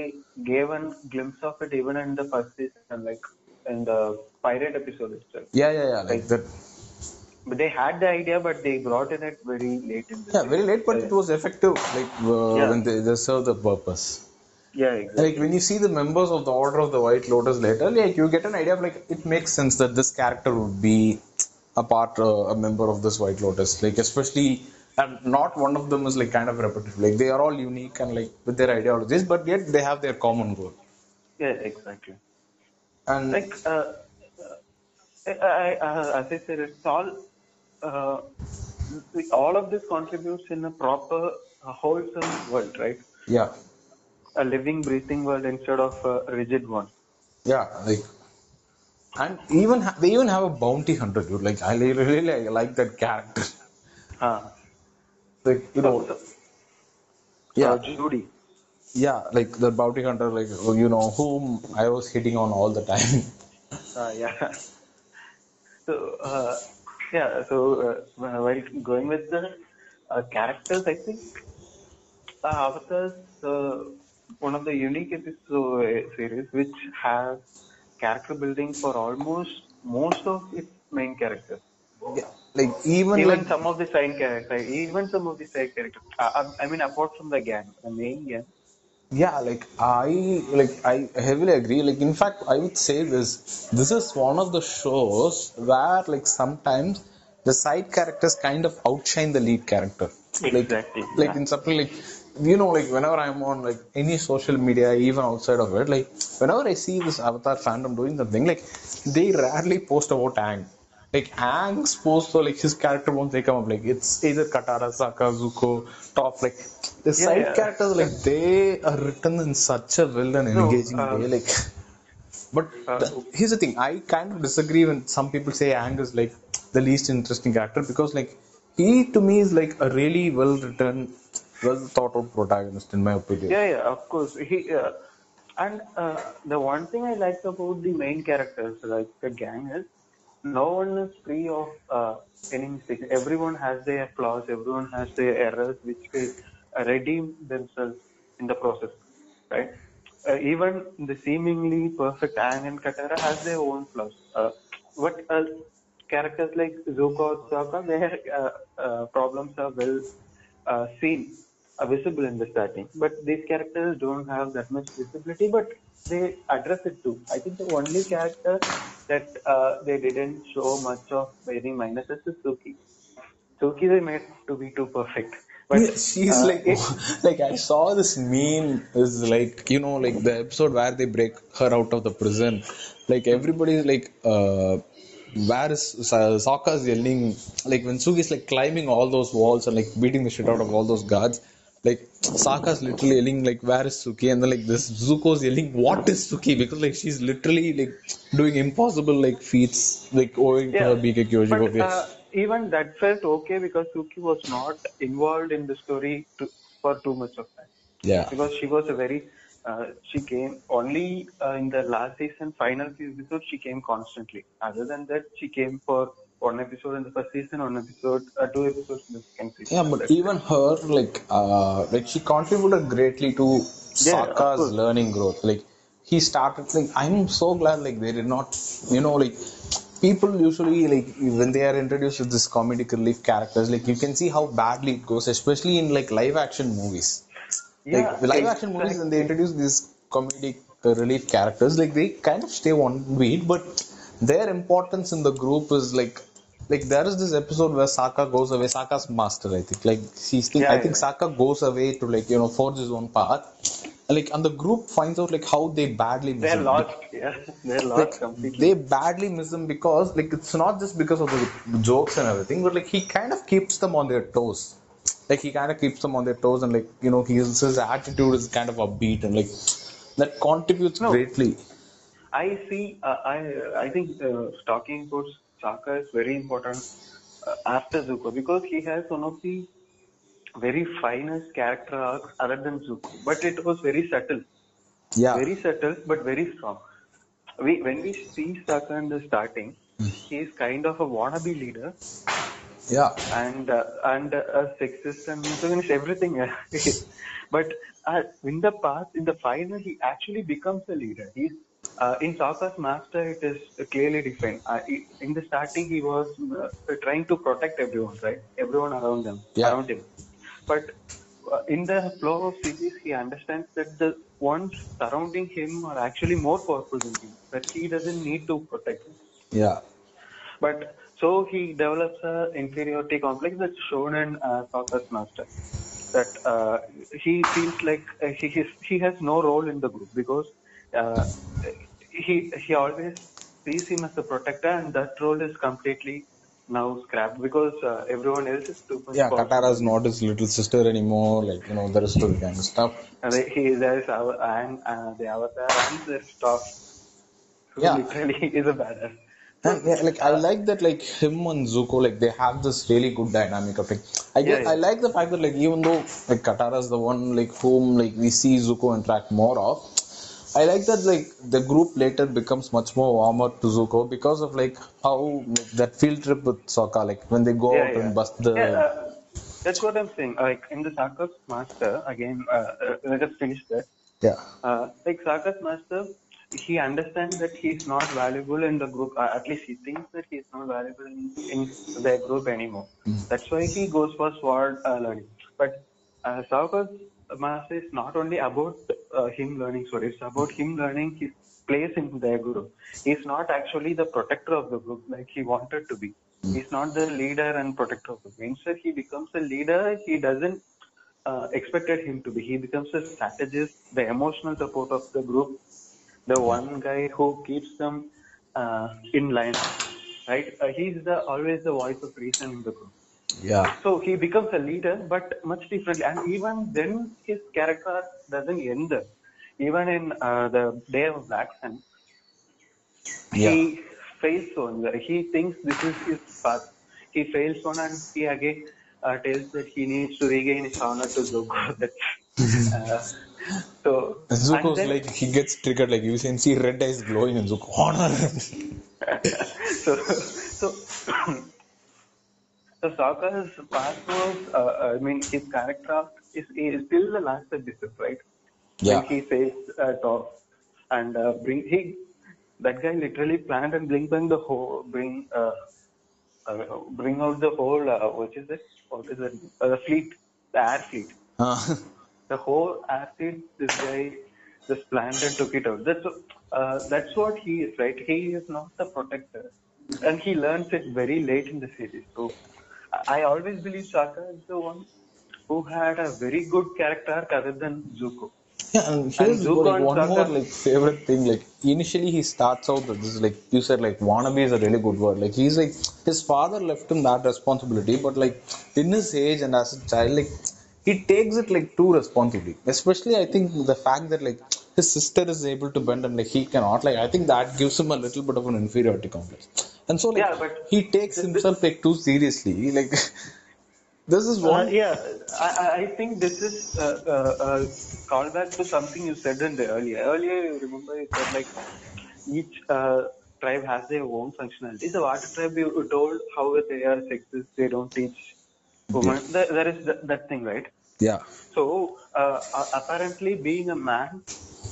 B: gave a glimpse of it even in the first season, like in the pirate episode itself.
A: yeah yeah yeah like that
B: But they had the idea, but they brought in it very late in the
A: yeah very late but it was effective like uh,
B: Yeah.
A: when they, they serve the purpose
B: Yeah, exactly.
A: like when you see the members of the order of the white lotus later like you get an idea of like it makes sense that this character would be a part uh, a member of this white lotus like especially and not one of them is like kind of repetitive like they are all unique and like with their ideologies but yet they have their common goal
B: Yeah, exactly.
A: and
B: Like, uh, uh, I, uh, as I said, it's all, uh, all of this contributes in a proper, uh, wholesome world, right?
A: yeah
B: A living, breathing world instead of a rigid one.
A: yeah like and even ha- they even have a bounty hunter dude like i really, really like that character
B: Uh,
A: like you know
B: so,
A: yeah
B: uh, Judy.
A: yeah like the bounty hunter like you know whom i was hitting on all the time
B: Uh, yeah. *laughs* So, uh, yeah, so uh, while going with the uh, characters, I think uh, Avatar's uh, one of the unique episode uh, series which has character building for almost most of its main characters.
A: Yeah, like even,
B: Even
A: like
B: some of the side characters, even some of the side characters. Uh, I, I mean, apart from the gang, the main gang.
A: Yeah like i like i heavily agree. Like in fact i would say this. This is one of the shows where like sometimes the side characters kind of outshine the lead character. Like
B: Exactly,
A: like
B: yeah.
A: in something like you know like whenever i'm on like any social media even outside of it like whenever i see this avatar fandom doing something like they rarely post about Aang like Aang's post so like his character won't they come up like it's either Katara, Sokka, Zuko, Toph like the
B: Yeah,
A: side
B: yeah.
A: characters like they are written in such a well and
B: No,
A: engaging
B: uh,
A: way like *laughs* but
B: uh,
A: the- here's the thing I kind of disagree when some people say Aang is like the least interesting character because like he to me is like a really well written, well thought out protagonist in my opinion.
B: Yeah, yeah, of course. He uh, and uh, the one thing I like about the main characters, like the gang, is no one is free of uh, any mistakes. Everyone has their flaws. Everyone has their errors, which will redeem themselves in the process, right? Uh, even the seemingly perfect Aang and Katara has their own flaws. Uh, but uh, characters like Zuko or Sokka, their uh, uh, problems are well uh, seen, visible in the starting. But these characters don't have that much visibility, but they address it too. I think the only character that uh, they didn't show much of very minuses is Suki. Suki they made to be too perfect. But
A: Yeah, she's
B: uh,
A: like,
B: it-
A: like I saw this meme is like, you know, like the episode where they break her out of the prison. Like everybody's like, uh, where is Sa- Sokka's yelling? Like when Suki's like climbing all those walls and like beating the shit out of all those guards. Like Sokka's literally yelling like, where is Suki? And then like this Zuko's yelling, what is Suki? Because like she's literally like doing impossible like feats like owing to her BK Kyoshi
B: but uh, even that felt okay because Suki was not involved in the story to, for too much of time.
A: Yeah.
B: Because she was a very, uh, she came only uh, in the last season, final few episodes, she came constantly. Other than that, she came for one episode in the first season, one episode, uh, two episodes in the second season.
A: Yeah, but even her, like, uh, like she contributed greatly to
B: Yeah,
A: Sokka's learning growth. Like, he started, like, I'm so glad, like, they did not, you know, like, people usually, like, when they are introduced to this comedic relief characters, like, you can see how badly it goes, especially in, like, live action movies.
B: Yeah,
A: like, live action movies, when they introduce these comedic uh, relief characters, like, they kind of stay one beat, but their importance in the group is, like, like there is this episode where Sokka goes away, Sokka's master, I think. Like she's think,
B: Yeah,
A: I think
B: yeah.
A: Sokka goes away to like, you know, forge his own path. And like and the group finds out like how they badly miss him.
B: They're
A: him.
B: lost. Yeah, *laughs* they're lost
A: Like,
B: completely.
A: they badly miss him because like it's not just because of the jokes and everything, but like he kind of keeps them on their toes. Like he kind of keeps them on their toes and like you know his his attitude is kind of upbeat and like that contributes
B: No.
A: greatly.
B: I see. Uh, I I think uh, talking about Sokka is very important uh, after Zuko because he has one of the very finest character arcs other than Zuko, but it was very subtle,
A: Yeah.
B: very subtle but very strong. We when we see Sokka in the starting, he is kind of a wannabe leader
A: Yeah.
B: and uh, and uh, a sexist and misogynist everything. *laughs* but uh, in the past, in the final, he actually becomes a leader. He's uh, in Sokka's master. It is clearly defined. Uh, in the starting, he was uh, trying to protect everyone, right? Everyone around them,
A: Yeah.
B: around him. But uh, in the flow of series, he understands that the ones surrounding him are actually more powerful than him. That he doesn't need to protect them.
A: Yeah.
B: But so he develops a inferiority complex that's shown in uh, Sokka's master. That uh, he feels like uh, he he has no role in the group because uh, he he always sees him as a protector, and that role is completely now scrapped because uh, everyone else is too much
A: Yeah,
B: powerful.
A: Katara's not his little sister anymore, like, you know, the rest of the gang stuff.
B: And they- he there's our and uh, the avatar and Toph, who
A: Yeah.
B: literally *laughs* is a badass.
A: And yeah, like I like that like him and Zuko like they have this really good dynamic of like I get
B: Yeah, yeah.
A: I like the fact that like even though like Katara's the one like whom like we see Zuko interact more of, I like that like the group later becomes much more warmer to Zuko because of like how like, that field trip with Sokka like when they go
B: Yeah,
A: out
B: yeah.
A: and bust the
B: Yeah, uh, that's what I'm saying. Like in the Sokka's master, again, uh, uh, let us finish that.
A: yeah
B: Uh, like Sokka's master, he understands that he's not valuable in the group. Uh, at least he thinks that he's not valuable in, in their group anymore. That's why he goes for sword uh, learning. But uh, Sokka's master is not only about uh, him learning sword. It's about him learning his place in their group. He's not actually the protector of the group like he wanted to be. He's not the leader and protector of the group. Instead, he becomes a leader. He doesn't uh, expected him to be. He becomes a strategist, the emotional support of the group, the one guy who keeps them uh, in line. Right? Uh, he's the always the voice of reason in the group.
A: Yeah
B: So he becomes a leader, but much differently. And even then, his character doesn't end. Even in uh, the Day of Black Sun, he fails one. He thinks this is his path. He fails one and he again uh, tells that he needs to regain his honor to Zuko. *laughs* That's, *laughs* uh, so
A: Zuko's
B: then-
A: like he gets triggered like you can see red eyes glowing and Zuko honor. *laughs*
B: so so so Sokka's past was uh, I mean his character arc is, is still the last episode, right?
A: Yeah.
B: When he faced uh, Toph and uh, bring he that guy literally planned and bring bring the whole bring uh, uh, bring out the whole uh, what is it? What is it? Uh, the fleet, the air fleet.
A: Uh, *laughs*
B: The whole air fleet. This guy just planned and took it out. That's uh, that's what he is, right? He is not the protector, and he learns it very late in the series. So I always believe Sokka is the one who had a very good character other than Zuko.
A: Yeah, and here's
B: Zuko
A: like
B: and
A: one
B: Sokka-
A: more like favorite thing. Like initially he starts out with this is like you said like wannabe is a really good word. Like he's like his father left him that responsibility, but like in his age and as a child, like he takes it like too responsibly. Especially I think the fact that like his sister is able to bend and like he cannot. Like I think that gives him a little bit of an inferiority complex. And so like
B: Yeah, but
A: he takes himself like too seriously. Like *laughs* this is
B: Uh,
A: one
B: yeah, I, I- I think this is a uh, uh, uh, callback to something you said in the earlier. Earlier, you remember you said like each uh, tribe has their own functionality. The water tribe, you, you told how they are sexist, they don't teach women. There, there is that, that thing, right?
A: yeah.
B: So uh, uh, apparently, being a man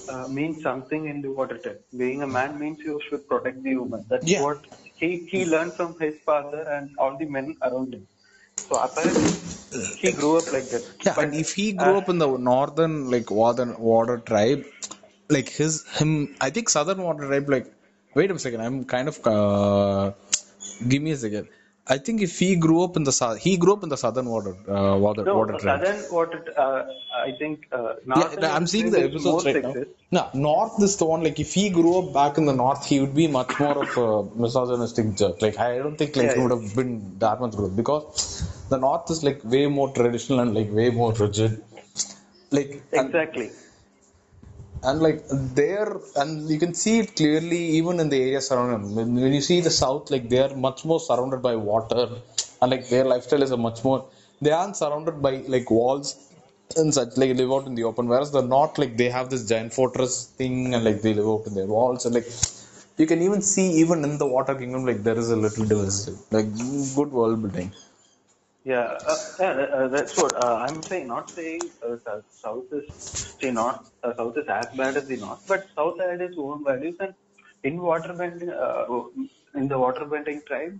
B: uh, means something in the water tribe. Being a man means you should protect the woman. That's
A: Yeah.
B: what he he learned from his father and all the men around him. So apparently, he grew up like that.
A: Yeah,
B: But,
A: and if he grew
B: uh,
A: up in the northern like water water tribe, like his him, I think southern water tribe. Like, wait a second, I'm kind of uh, give me a second. I think if he grew up in the south, he grew up in the southern water uh, water
B: no,
A: water tribe.
B: southern water. Uh, I think uh, northern
A: Yeah, I'm seeing the episodes right now. No, North is the one. Like, if he grew up back in the North, he would be much more of a misogynistic jerk. Like, I don't think like
B: Yeah,
A: he would have been that much good because the North is like way more traditional and like way more rigid. Like,
B: Exactly.
A: and like there, and you can see it clearly even in the areas around them. When, when you see the South, like they are much more surrounded by water, and like their lifestyle is a much more. They aren't surrounded by like walls and such. Like live out in the open. Whereas the North, like they have this giant fortress thing, and like they live out in their walls, and like you can even see even in the Water Kingdom, like there is a little diversity, like good world building.
B: Yeah, uh, yeah, uh, that's what uh, I'm saying. Not saying uh, South, is see, not uh, South is as bad as the North, but South had its own values, and in water bending, uh, in the water bending tribe,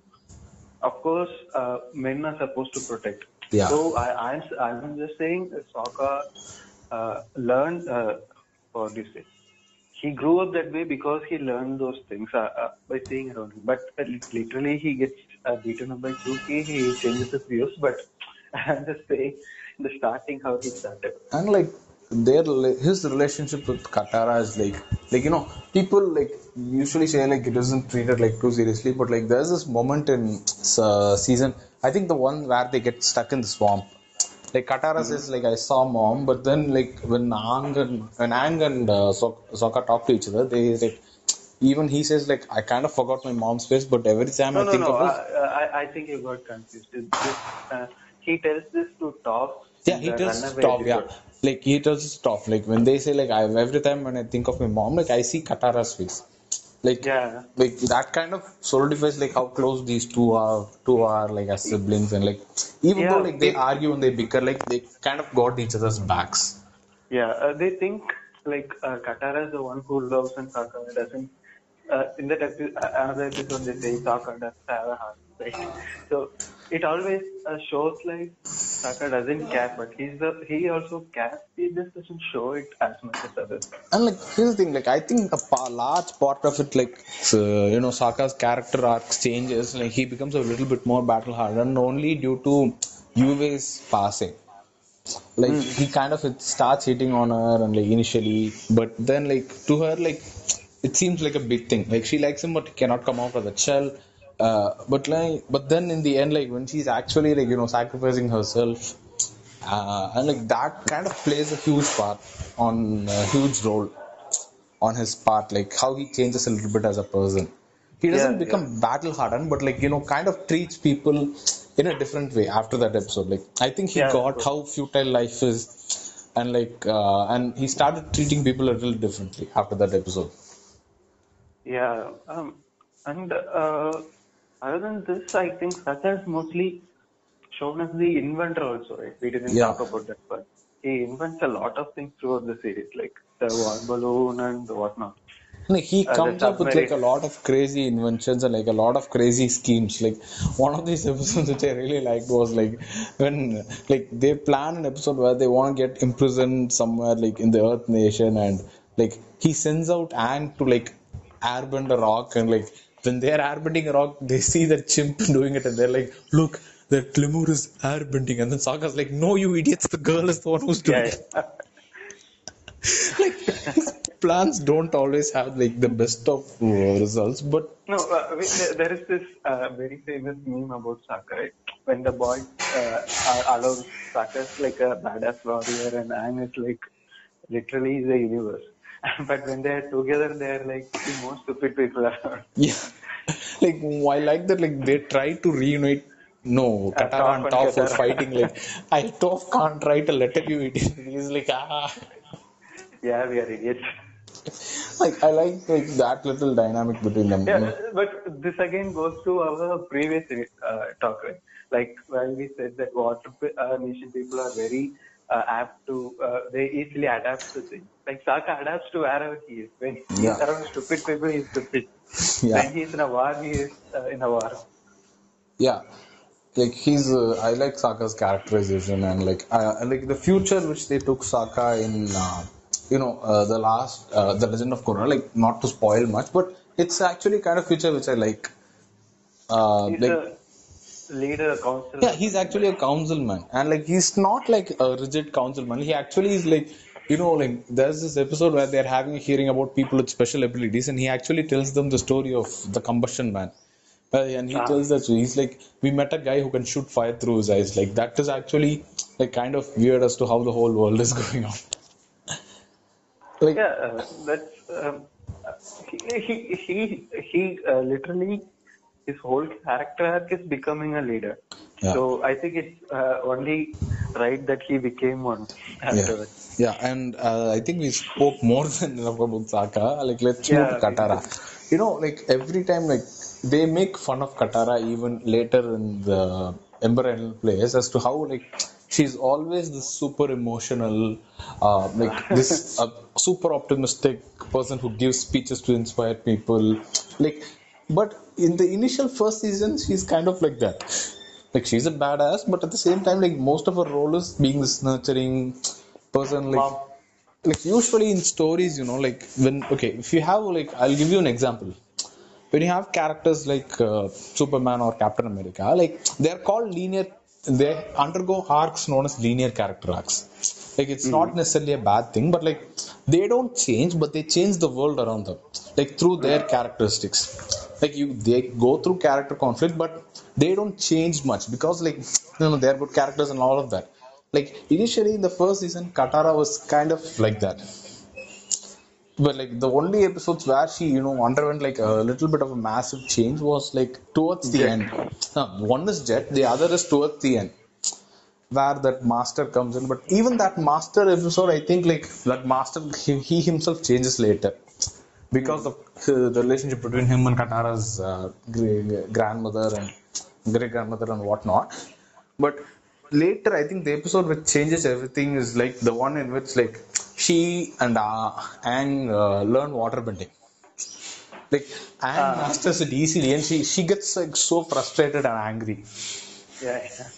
B: of course, uh, men are supposed to protect.
A: Yeah.
B: So I, I'm I'm just saying, Sokka uh, learned. Uh, what do you say? He grew up that way because he learned those things uh, uh, by seeing around him. But uh, literally, he gets uh, beaten up by Suki. He changes his views. But *laughs* I'm just saying, in the starting, how he started.
A: and like their his relationship with Katara is like like you know people like usually say like it isn't treated like too seriously but like there's this moment in uh, season I think the one where they get stuck in the swamp like Katara says like I saw mom but then like when Aang and when Aang and uh, Sok- Sokka talk to each other they like even he says like I kind of forgot my mom's face but every time
B: No,
A: I
B: no,
A: think
B: no.
A: of
B: I,
A: her
B: I, I think you got confused. This, uh, he tells this to Toph.
A: Yeah, he tells stop. Yeah, like he tells stop. Like when they say like I every time when I think of my mom, like I see Katara's face. Like
B: Yeah.
A: like that kind of solidifies like how close these two are. Two are like as siblings and like even though like they argue and they bicker, like they kind of got each other's backs.
B: Yeah, uh, they think like uh, Katara is the one who loves and Sokka doesn't. Uh, in that epi- uh, another episode, they say Sokka doesn't have a heart. Right? *laughs* So it always uh, shows like Sokka doesn't care, but he's the he also cares. He just doesn't show it as much as others.
A: And like here's the thing, like I think a pa- large part of it, like uh, you know, Sokka's character arc changes. Like he becomes a little bit more battle hardened only due to Yue's passing. Like he kind of it starts hitting on her and like initially, but then like to her like it seems like a big thing. Like she likes him, but he cannot come out of the shell. Uh, but like, but then in the end, like when she's actually like you know sacrificing herself, uh, and like that kind of plays a huge part on a huge role on his part, like how he changes a little bit as a person. he doesn't
B: Yeah,
A: become battle hardened, but like you know, kind of treats people in a different way after that episode. Like I think he
B: Yeah,
A: got how futile life is, and like uh, and he started treating people a little differently after that episode.
B: Yeah, um, and uh, other than this, I think Sokka is mostly shown as the inventor also, right? We didn't
A: Yeah.
B: talk about that, but he invents a lot of things throughout the series, like the war balloon and whatnot.
A: Like he
B: Uh,
A: comes up with like a lot of crazy inventions and like a lot of crazy schemes. Like one of these *laughs* episodes which I really liked was like when like they plan an episode where they want to get imprisoned somewhere like in the Earth Nation and like he sends out Aang to like airbend a rock and like when they're airbending a rock they see that chimp *laughs* doing it and they're like look that Lemur is airbending and then Sokka's like no you idiots the girl is the one who's doing
B: Yeah,
A: it *laughs* like plans don't always have like the best of results but
B: No, uh, wait, there, there is this uh, very famous meme about Sokka, right? When the boy uh, are- allows Sokka is like a badass warrior and Aang is like literally the universe. *laughs* but when they're together, they're like the most stupid people around.
A: yeah. Like I like that? Like they try to reunite. No Katara
B: Toph
A: and Toph were fighting like *laughs* I Toph can't write a letter to you idiot he's like ah.
B: Yeah, we are idiots.
A: like I like like that little dynamic between them
B: Yeah, but this again goes to our previous uh, talk, right? Like when we said that water uh, nation people are very uh, apt to, uh, they easily adapt to things. Like Sokka adapts to wherever he is. When he's
A: Yeah.
B: around stupid people, he's stupid.
A: yeah
B: When he's in a war, he is uh, in a war.
A: yeah like he's uh, i like Sokka's characterization and like uh, like the future which they took saka in uh, you know uh, the last uh, the legend of korra like not to spoil much but it's actually kind of future which i like uh, like
B: a leader, a council.
A: yeah he's actually a councilman and like he's not like a rigid councilman he actually is like you know like there's this episode where they're having a hearing about people with special abilities and he actually tells them the story of the combustion man uh, and he
B: Ah.
A: tells that he's like we met a guy who can shoot fire through his eyes like that is actually like kind of weird as to how the whole world is *laughs* going on like
B: Yeah, uh, that's um, he he he, he uh, literally his whole character arc is becoming a leader.
A: Yeah.
B: So I think it's uh, only right that he became one afterwards.
A: Yeah, and uh, I think we spoke more *laughs* than enough about Sokka. Like, let's move to
B: Yeah,
A: Katara. You know, like every time, like they make fun of Katara even later in the Ember Island plays as to how like she's always this super emotional, uh, like *laughs* this uh, super optimistic person who gives speeches to inspire people. Like, but in the initial first season, she's kind of like that. Like she's a badass, but at the same time, like most of her role is being this nurturing person. Like,
B: Mom.
A: like usually in stories, you know, like when okay, if you have like, I'll give you an example. When you have characters like uh, Superman or Captain America, like they're called linear. They undergo arcs known as linear character arcs. Like it's hmm. not necessarily a bad thing, but like they don't change, but they change the world around them, like through their hmm. characteristics. Like you, they go through character conflict, but they don't change much because like *sniffs* you know they're good characters and all of that. Like initially in the first season, Katara was kind of like that. But like the only episodes where she, you know, underwent like a little bit of a massive change was like towards the end. No, one is Jet, the other is towards the end, where that master comes in. But even that master episode, I think like that master he, he himself changes later because of uh, the relationship between him and Katara's uh, grandmother and great grandmother and whatnot. But later, I think the episode which changes everything is like the one in which like she and uh, Aang uh, learn waterbending. Like Aang masters it easily, and she she gets like so frustrated and angry.
B: Yeah, yeah.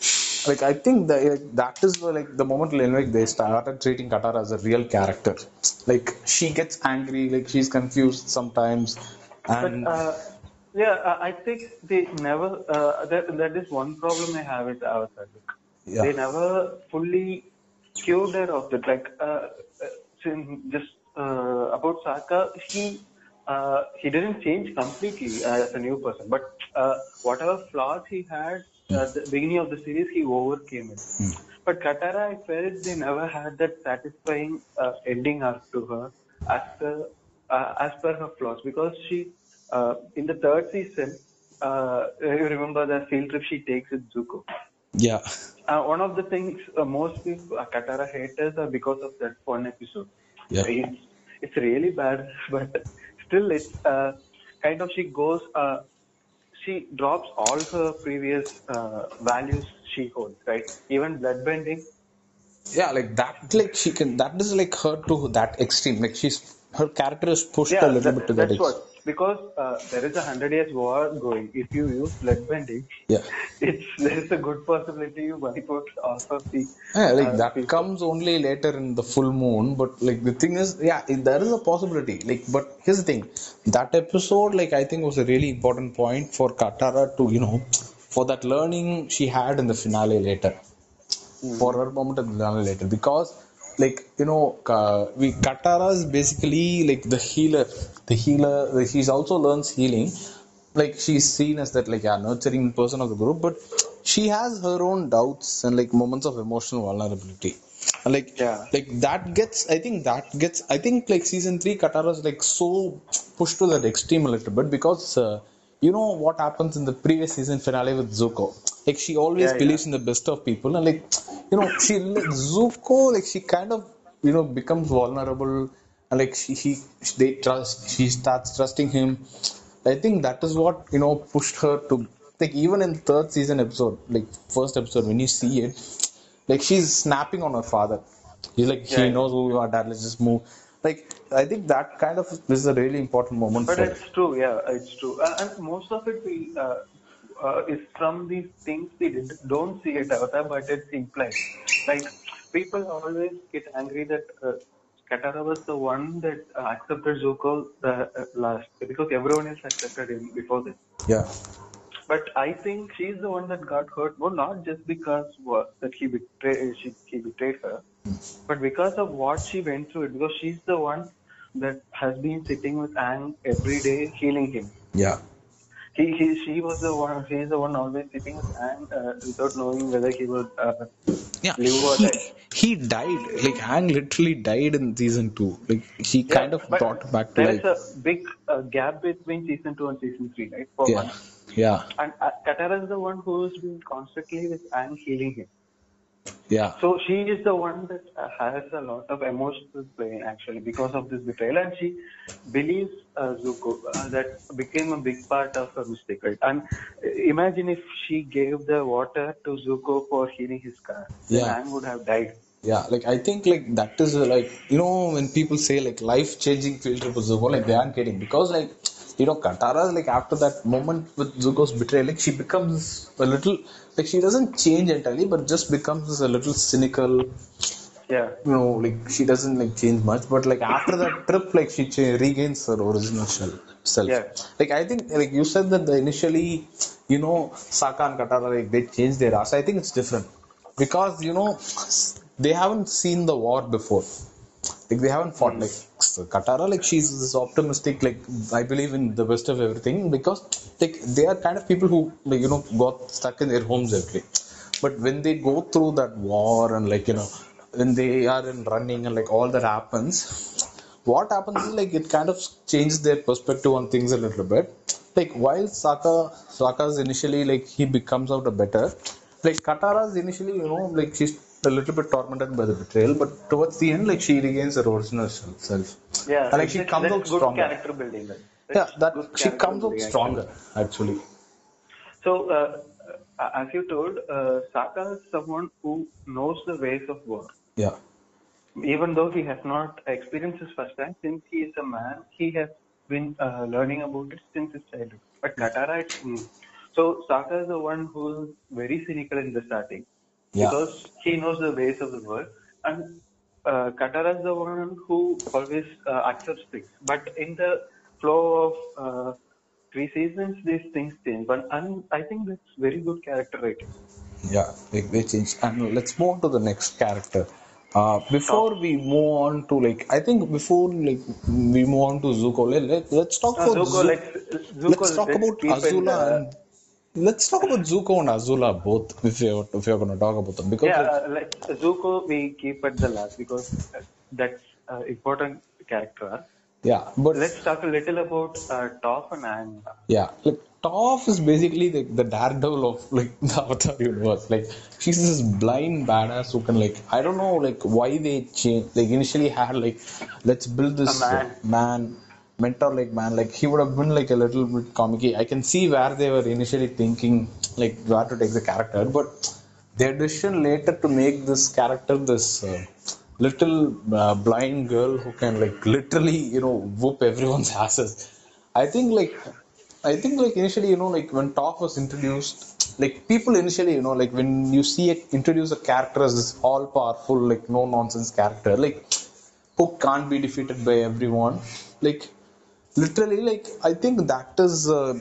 A: Like I think that like, that is the, like the moment in they started treating Katara as a real character. Like she gets angry, like she's confused sometimes, and
B: But uh, yeah, I I think they never. Uh, that that is one problem I have with Avatar. Like,
A: Yeah.
B: They never fully cured her of that. Like, uh, uh, since just uh, about Sokka, he uh, he didn't change completely as a new person, but uh, whatever flaws he had at the beginning of the series, he overcame it. But Katara, I felt they never had that satisfying uh, ending arc to her as per uh, as per her flaws because she uh, in the third season, uh, you remember the field trip she takes with Zuko.
A: Yeah.
B: Uh, one of the things uh, most people, uh, Katara haters are because of that one episode.
A: Yeah.
B: It's, it's really bad, *laughs* but still, it's uh, kind of she goes, uh, she drops all her previous uh, values she holds, right? Even bloodbending.
A: Yeah, like that, like she can, that is like her to that extreme. Like she's, her character is pushed
B: Yeah,
A: a little
B: that-
A: bit to that
B: that's
A: extreme.
B: what. Because uh, there is a hundred years war going. If you use bloodbending,
A: Yeah. *laughs*
B: it's there is a good possibility you wipe out all of the.
A: Yeah, like
B: uh,
A: that
B: people.
A: comes only later in the full moon, but like the thing is, yeah, there is a possibility. Like, but here's the thing: that episode, like, I think was a really important point for Katara to, you know, for that learning she had in the finale later, for her moment in the finale later, because, like, you know, Ka- we Katara is basically like the healer. The healer, she's also learns healing. Like she's seen as that like yeah nurturing person of the group, but she has her own doubts and like moments of emotional vulnerability. And like
B: Yeah.
A: like that gets I think that gets I think like season three Katara's like so pushed to that extreme a little bit because uh, you know what happens in the previous season finale with Zuko. Like she always
B: Yeah, yeah.
A: believes in the best of people and like you know she like, Zuko like she kind of you know becomes vulnerable and like she he they trust she starts trusting him. I think that is what you know pushed her to like even in third season episode like first episode when you see it like she's snapping on her father. He's like
B: Yeah.
A: he knows who you are, dad. Let's just move. Like I think that kind of this is a really important moment
B: But it's true, yeah, it's true. Uh, and most of it we uh, uh, is from these things we did, don't see it out there, but it's implied. Like people always get angry that uh, Katara was the one that uh, accepted Zuko the uh, last because everyone else accepted him before this.
A: yeah
B: But I think she's the one that got hurt. No, not just because what, that he betrayed she he betrayed her, but because of what she went through. It because she's the one that has been sitting with Aang every day, healing him.
A: yeah
B: He, he she was the one. She's the one always sitting with Aang uh, without knowing whether he would uh,
A: yeah
B: live or
A: he,
B: die.
A: he died like Aang literally died in season two like he kind of
B: but
A: brought back to life.
B: There's
A: life
B: a big uh, gap between season two and season three, right? For
A: yeah
B: one.
A: Yeah
B: And uh, Katara is the one who's been constantly with Aang healing him.
A: yeah
B: So she is the one that uh, has a lot of emotional pain actually because of this betrayal, and she believes uh, Zuko uh, that became a big part of her mistake, right? And uh, imagine if she gave the water to Zuko for healing his scar, then
A: Yeah.
B: Aang would have died.
A: Yeah, like I think like that is uh, like you know when people say like life changing field trip with Zuko, like they aren't kidding because like you know Katara like after that moment with Zuko's betrayal, like she becomes a little like she doesn't change entirely, but just becomes a little cynical.
B: Yeah.
A: You know, like she doesn't like change much, but like after that trip, like she cha- regains her original self.
B: Yeah.
A: Like I think like you said that the initially, you know, Sokka and Katara like they changed their ass. I think it's different because you know they haven't seen the war before. Like they haven't fought like Katara. Like she's this optimistic. Like I believe in the best of everything because like they are kind of people who like you know got stuck in their homes every day. But when they go through that war and like you know when they are in running and like all that happens, what happens is like it kind of changes their perspective on things a little bit. Like while Sokka Sokka's initially like he becomes out a better, like Katara's initially you know like she's a little bit tormented by the betrayal, but towards the end like she regains her original self.
B: Yeah.
A: And like she comes out
B: good
A: stronger.
B: character building. Right?
A: Yeah, that she comes out stronger actually.
B: So, uh, as you told, uh, Sokka is someone who knows the ways of war.
A: Yeah.
B: Even though he has not experienced this first time, since he is a man, he has been uh, learning about it since his childhood. But Katara, it's, mm. so Sokka is the one who is very cynical in the starting
A: Yeah.
B: because he knows the ways of the world, and uh, Katara is the one who always uh, accepts things. But in the flow of uh, three seasons, these things change. But and I think that's very good character writing.
A: Yeah, like they changed. And let's move on to the next character. Uh, before we move on to like, I think before like we move on to Zuko, let, let's talk
B: Uh,
A: about
B: Zuko,
A: Zu-
B: let's, Zuko,
A: let's talk about Azula and let's talk about Zuko and Azula both if you're if you're gonna talk about them because
B: Yeah,
A: like,
B: uh, let Zuko we keep at the last because uh, that's uh, important character.
A: yeah but
B: Let's talk a little about uh, Toph and Aang.
A: Yeah, like Toph is basically like the daredevil of like *laughs* the Avatar universe. Like she's this blind badass who can like I don't know like why they changed. Like initially had like let's build this
B: man.
A: man mentor like man like he would have been like a little bit comic I can see where they were initially thinking like where to take the character, but their decision later to make this character this uh, little uh, blind girl who can like literally you know whoop everyone's *laughs* asses. I think like I think like initially, you know, like when Toph was introduced, like people initially, you know, like when you see it introduce a character as this all powerful, like no nonsense character, like who can't be defeated by everyone, like literally, like I think that is uh,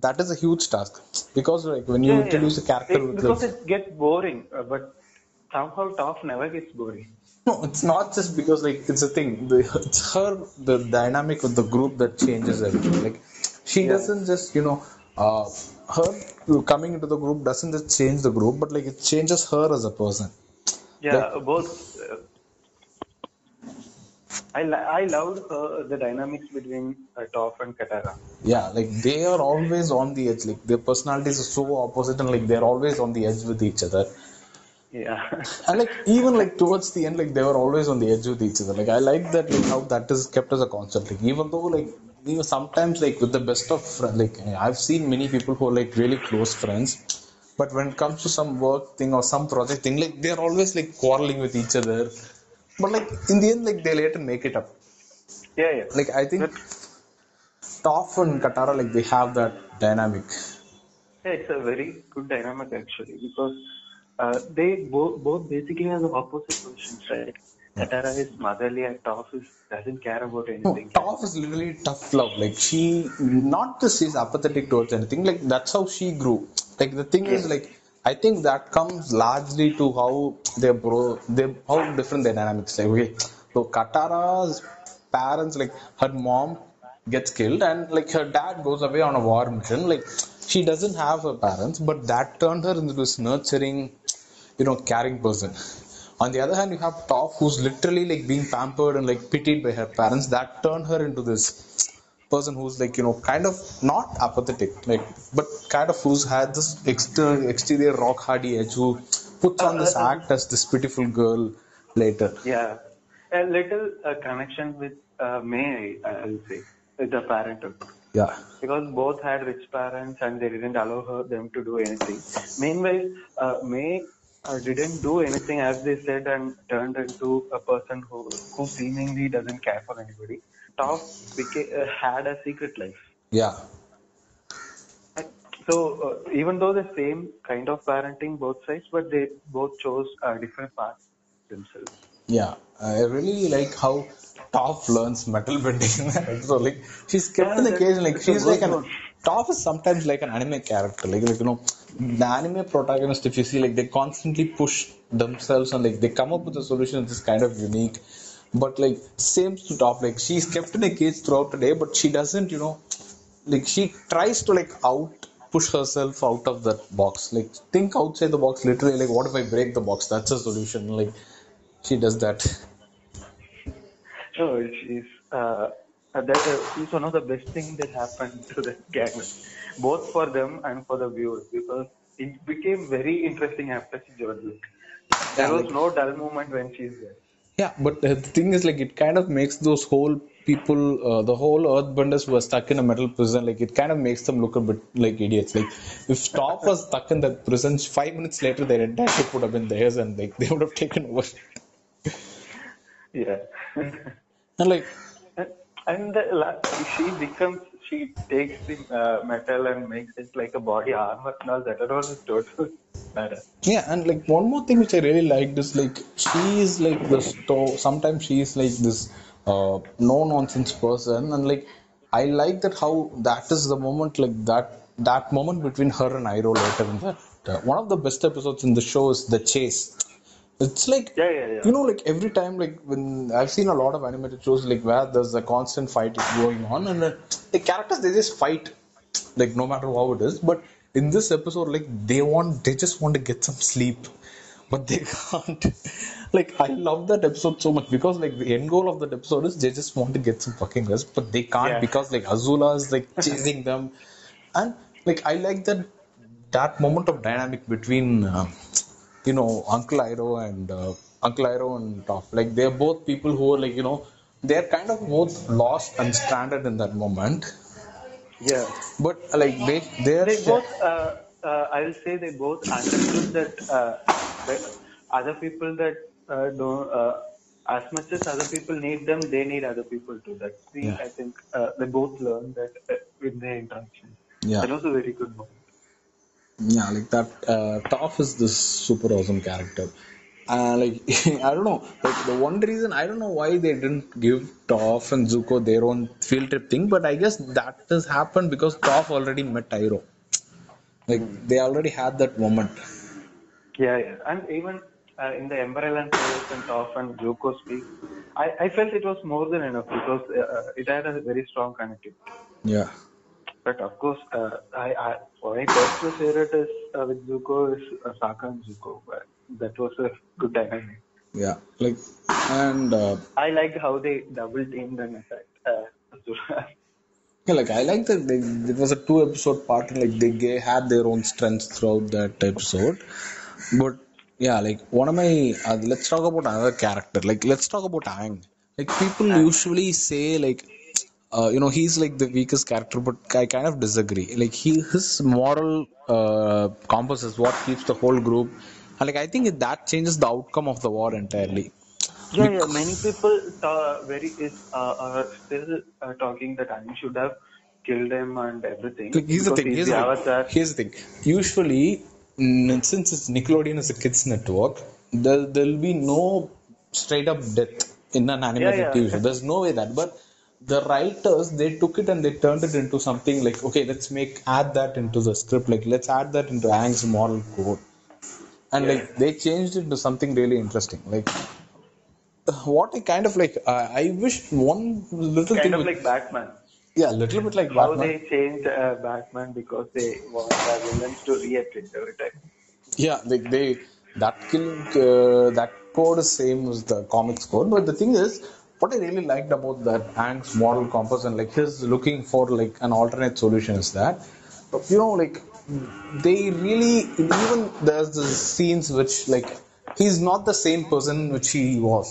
A: that is a huge task because like when you
B: Yeah,
A: introduce
B: yeah.
A: a character
B: It- because
A: like,
B: it gets boring, uh, but somehow Toph never gets boring.
A: No, it's not just because like it's a thing. The, it's her the dynamic of the group that changes everything. Like she
B: Yeah.
A: doesn't just you know uh, her coming into the group doesn't just change the group, but like it changes her as a person.
B: Yeah,
A: Like-
B: both. I I loved uh, the dynamics between uh, Toph and Katara.
A: Yeah, like they are always on the edge. Like their personalities are so opposite, and like they're always on the edge with each other.
B: Yeah, *laughs*
A: And like even like towards the end, like they were always on the edge with each other. Like I like that like how that is kept as a concept. Like even though like even sometimes like with the best of friends, like I've seen many people who are like really close friends, but when it comes to some work thing or some project thing, like they're always like quarreling with each other. But like in the end, like they later make it up.
B: yeah, yeah.
A: Like I think Toph and Katara like they have that dynamic.
B: Yeah, it's a very good dynamic actually because uh, they both both basically have the opposite positions, right? Katara is motherly and Toph is doesn't care about
A: No,
B: anything.
A: Toph is literally tough love. Like she, not just she's apathetic towards anything. Like that's how she grew. Like the thing is, like I think that comes largely to how they bro, they how different their dynamics. Like okay, so Katara's parents, like her mom gets killed, and like her dad goes away on a war mission. Like she doesn't have her parents, but that turned her into this nurturing, you know, caring person. On the other hand, you have Toph, who's literally like being pampered and like pitied by her parents. That turned her into this person who's like you know kind of not apathetic, like but kind of who's had this exterior exterior rock hardy edge who puts on this act as this pitiful girl later.
B: Yeah, a little uh, connection with uh, Mai, I I will say, with the parenthood.
A: Yeah,
B: because both had rich parents and they didn't allow her them to do anything. Meanwhile, uh, Mai uh, didn't do anything as they said and turned into a person who who seemingly doesn't care for anybody. Toph became, uh, had a secret life.
A: yeah,
B: So uh, even though the same kind of parenting both sides, but they both chose uh, different paths themselves.
A: yeah. I really like how Toph learns metal bending *laughs* in that. Like she's kept
B: Yeah,
A: in the cage. Like she's like an. Toph is sometimes like an anime character. Like like you know, the anime protagonist. If you see, like they constantly push themselves and like they come up with a solution that's kind of unique. But like same to Toph. Like she's kept in a cage throughout the day, but she doesn't. You know, like she tries to like out push herself out of that box. Like think outside the box. Literally, like what if I break the box? That's a solution. Like she does that.
B: So she's uh, that uh, is one of the best things that happened to the gang, both for them and for the viewers, because it became very interesting after she joined. There was no dull moment when she's there.
A: Yeah, but the thing is, like, it kind of makes those whole people, uh, the whole Earthbenders who are stuck in a metal prison, like, it kind of makes them look a bit like idiots. Like, if Toph was stuck in that prison, five minutes later, their entire ship would have been theirs, and like they would have taken over.
B: Yeah.
A: And like,
B: and the, she becomes, she takes the uh, metal and makes it like a body armor and all that. That was total matter.
A: yeah, and like one more thing which I really liked is like she is like the sto- Sometimes she is like this uh, no nonsense person, and like I like that how that is the moment like that that moment between her and Iroh later in that one of the best episodes in the show is the chase. It's like
B: Yeah, yeah, yeah.
A: you know, like every time, like when I've seen a lot of animated shows, like where there's a constant fight going on, and uh, the characters they just fight, like no matter how it is. But in this episode, like they want, they just want to get some sleep, but they *laughs* can't. like I love that episode so much because like the end goal of that episode is they just want to get some fucking rest, but they can't
B: Yeah.
A: because like Azula is like *laughs* chasing them, and like I like that that moment of dynamic between uh, you know Uncle Iroh and uh, Uncle Iroh and Toph. Like they're both people who are like you know they're kind of both lost and stranded in that moment,
B: Yeah.
A: but like they they're
B: They both, uh, uh, I will say they both understood that, uh, that other people that uh, don't, uh, as much as other people need them, they need other people too. That's the,
A: Yeah.
B: I think, uh, they both learned that uh, in their interaction.
A: Yeah.
B: That was a very good moment.
A: Yeah, like that. Uh, Toph is this super awesome character. Uh, like *laughs* I don't know, like the one reason I don't know why they didn't give Toph and Zuko their own field trip thing, but I guess that has happened because Toph already met Iroh. Like they already had that moment.
B: Yeah, yeah. And even uh, in the Ember Island Forest and Toph and Zuko speak, I, I felt it was more than enough because uh, it had a very strong connectivity.
A: Yeah.
B: But of course, uh, I, I my personal favorite is uh, with Zuko is uh, Sokka and Zuko. But that was a good dynamic.
A: Yeah. Like and uh,
B: I liked how they double teamed and attacked uh,
A: yeah, like I like that they, it was a two episode part. and, Like they had their own strengths throughout that episode. But yeah, like one of my uh, let's talk about another character. Like let's talk about Aang. Like people usually say like uh, you know he's like the weakest character, but I kind of disagree. Like he his moral uh, compass is what keeps the whole group. And like I think that changes the outcome of the war entirely.
B: Yeah, yeah. Many people ta- very is uh, are still uh, talking that i should have killed him and everything.
A: Like here's the thing.
B: he's
A: Here's
B: the
A: the
B: avatar.
A: thing. Here's the thing. Usually, since it's Nickelodeon is a kids network, there there'll be no straight up death in an animated
B: yeah.
A: TV show. There's no way that. But the writers they took it and they turned it into something like okay, let's make add that into the script. Like let's add that into Aang's moral code, and like they changed it to something really interesting. Like what I kind of like, uh, I wish one little
B: Kind
A: thing.
B: of
A: with-
B: like Batman.
A: yeah, a little bit like
B: How
A: Batman.
B: they changed uh, Batman because they want the villains to reappear every time.
A: Yeah, like they that kill uh, that code is same as the comics code, but the thing is, what I really liked about that Aang's moral compass and like his looking for like an alternate solution is that, you know, like they really even there's the scenes which like he's not the same person which he was.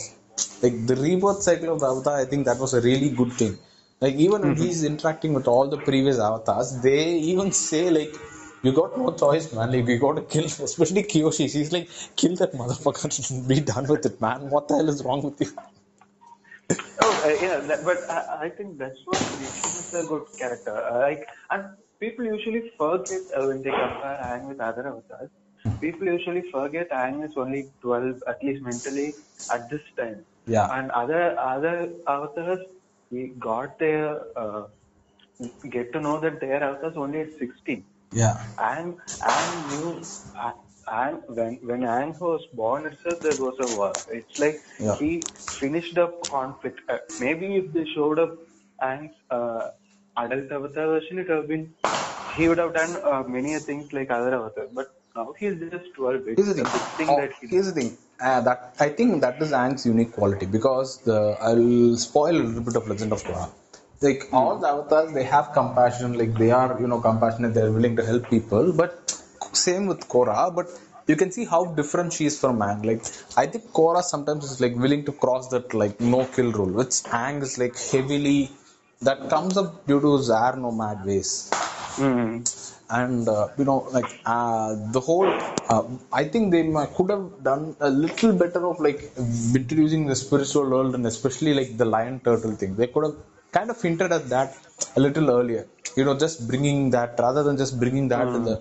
A: Like the rebirth cycle of the Avatar, I think that was a really good thing. Like even when mm-hmm. he's interacting with all the previous avatars, they even say like, "You got no choice, man. Like you got to kill." *laughs* Especially Kyoshi, she's like, "Kill that motherfucker and be done with it, man. What the hell is wrong with you?"
B: Oh, uh, yeah, that, but I, I think that's what makes him a good character. Uh, like, and people usually forget uh, when they compare Aang with other avatars. People usually forget Aang is only 12, at least mentally, at this time.
A: Yeah.
B: And other other avatars, we got their uh, get to know that their avatars only at 16.
A: Yeah.
B: Aang, Aang knew, Aang, when, when Aang was born itself, there was a war. It's like
A: Yeah.
B: he finished up conflict. Uh, maybe if they showed up Aang's uh, adult avatar version, it would have been, he would have done uh, many things like other avatars. But now he's just 12. It's
A: Here's the thing. Oh,
B: that he
A: here's the thing. Uh, that I think that is Aang's unique quality because the I'll spoil a little bit of Legend of Korra. Like all the avatars, they have compassion. Like they are, you know, compassionate. They're willing to help people. But same with Korra. But you can see how different she is from Aang. Like I think Korra sometimes is like willing to cross that like no kill rule, which Aang is like heavily. That comes up due to his air nomad ways
B: Mm.
A: and uh, you know like uh, the whole uh, i think they might, could have done a little better of like introducing the spiritual world and especially like the lion turtle thing they could have kind of hinted at that a little earlier you know just bringing that rather than just bringing that in the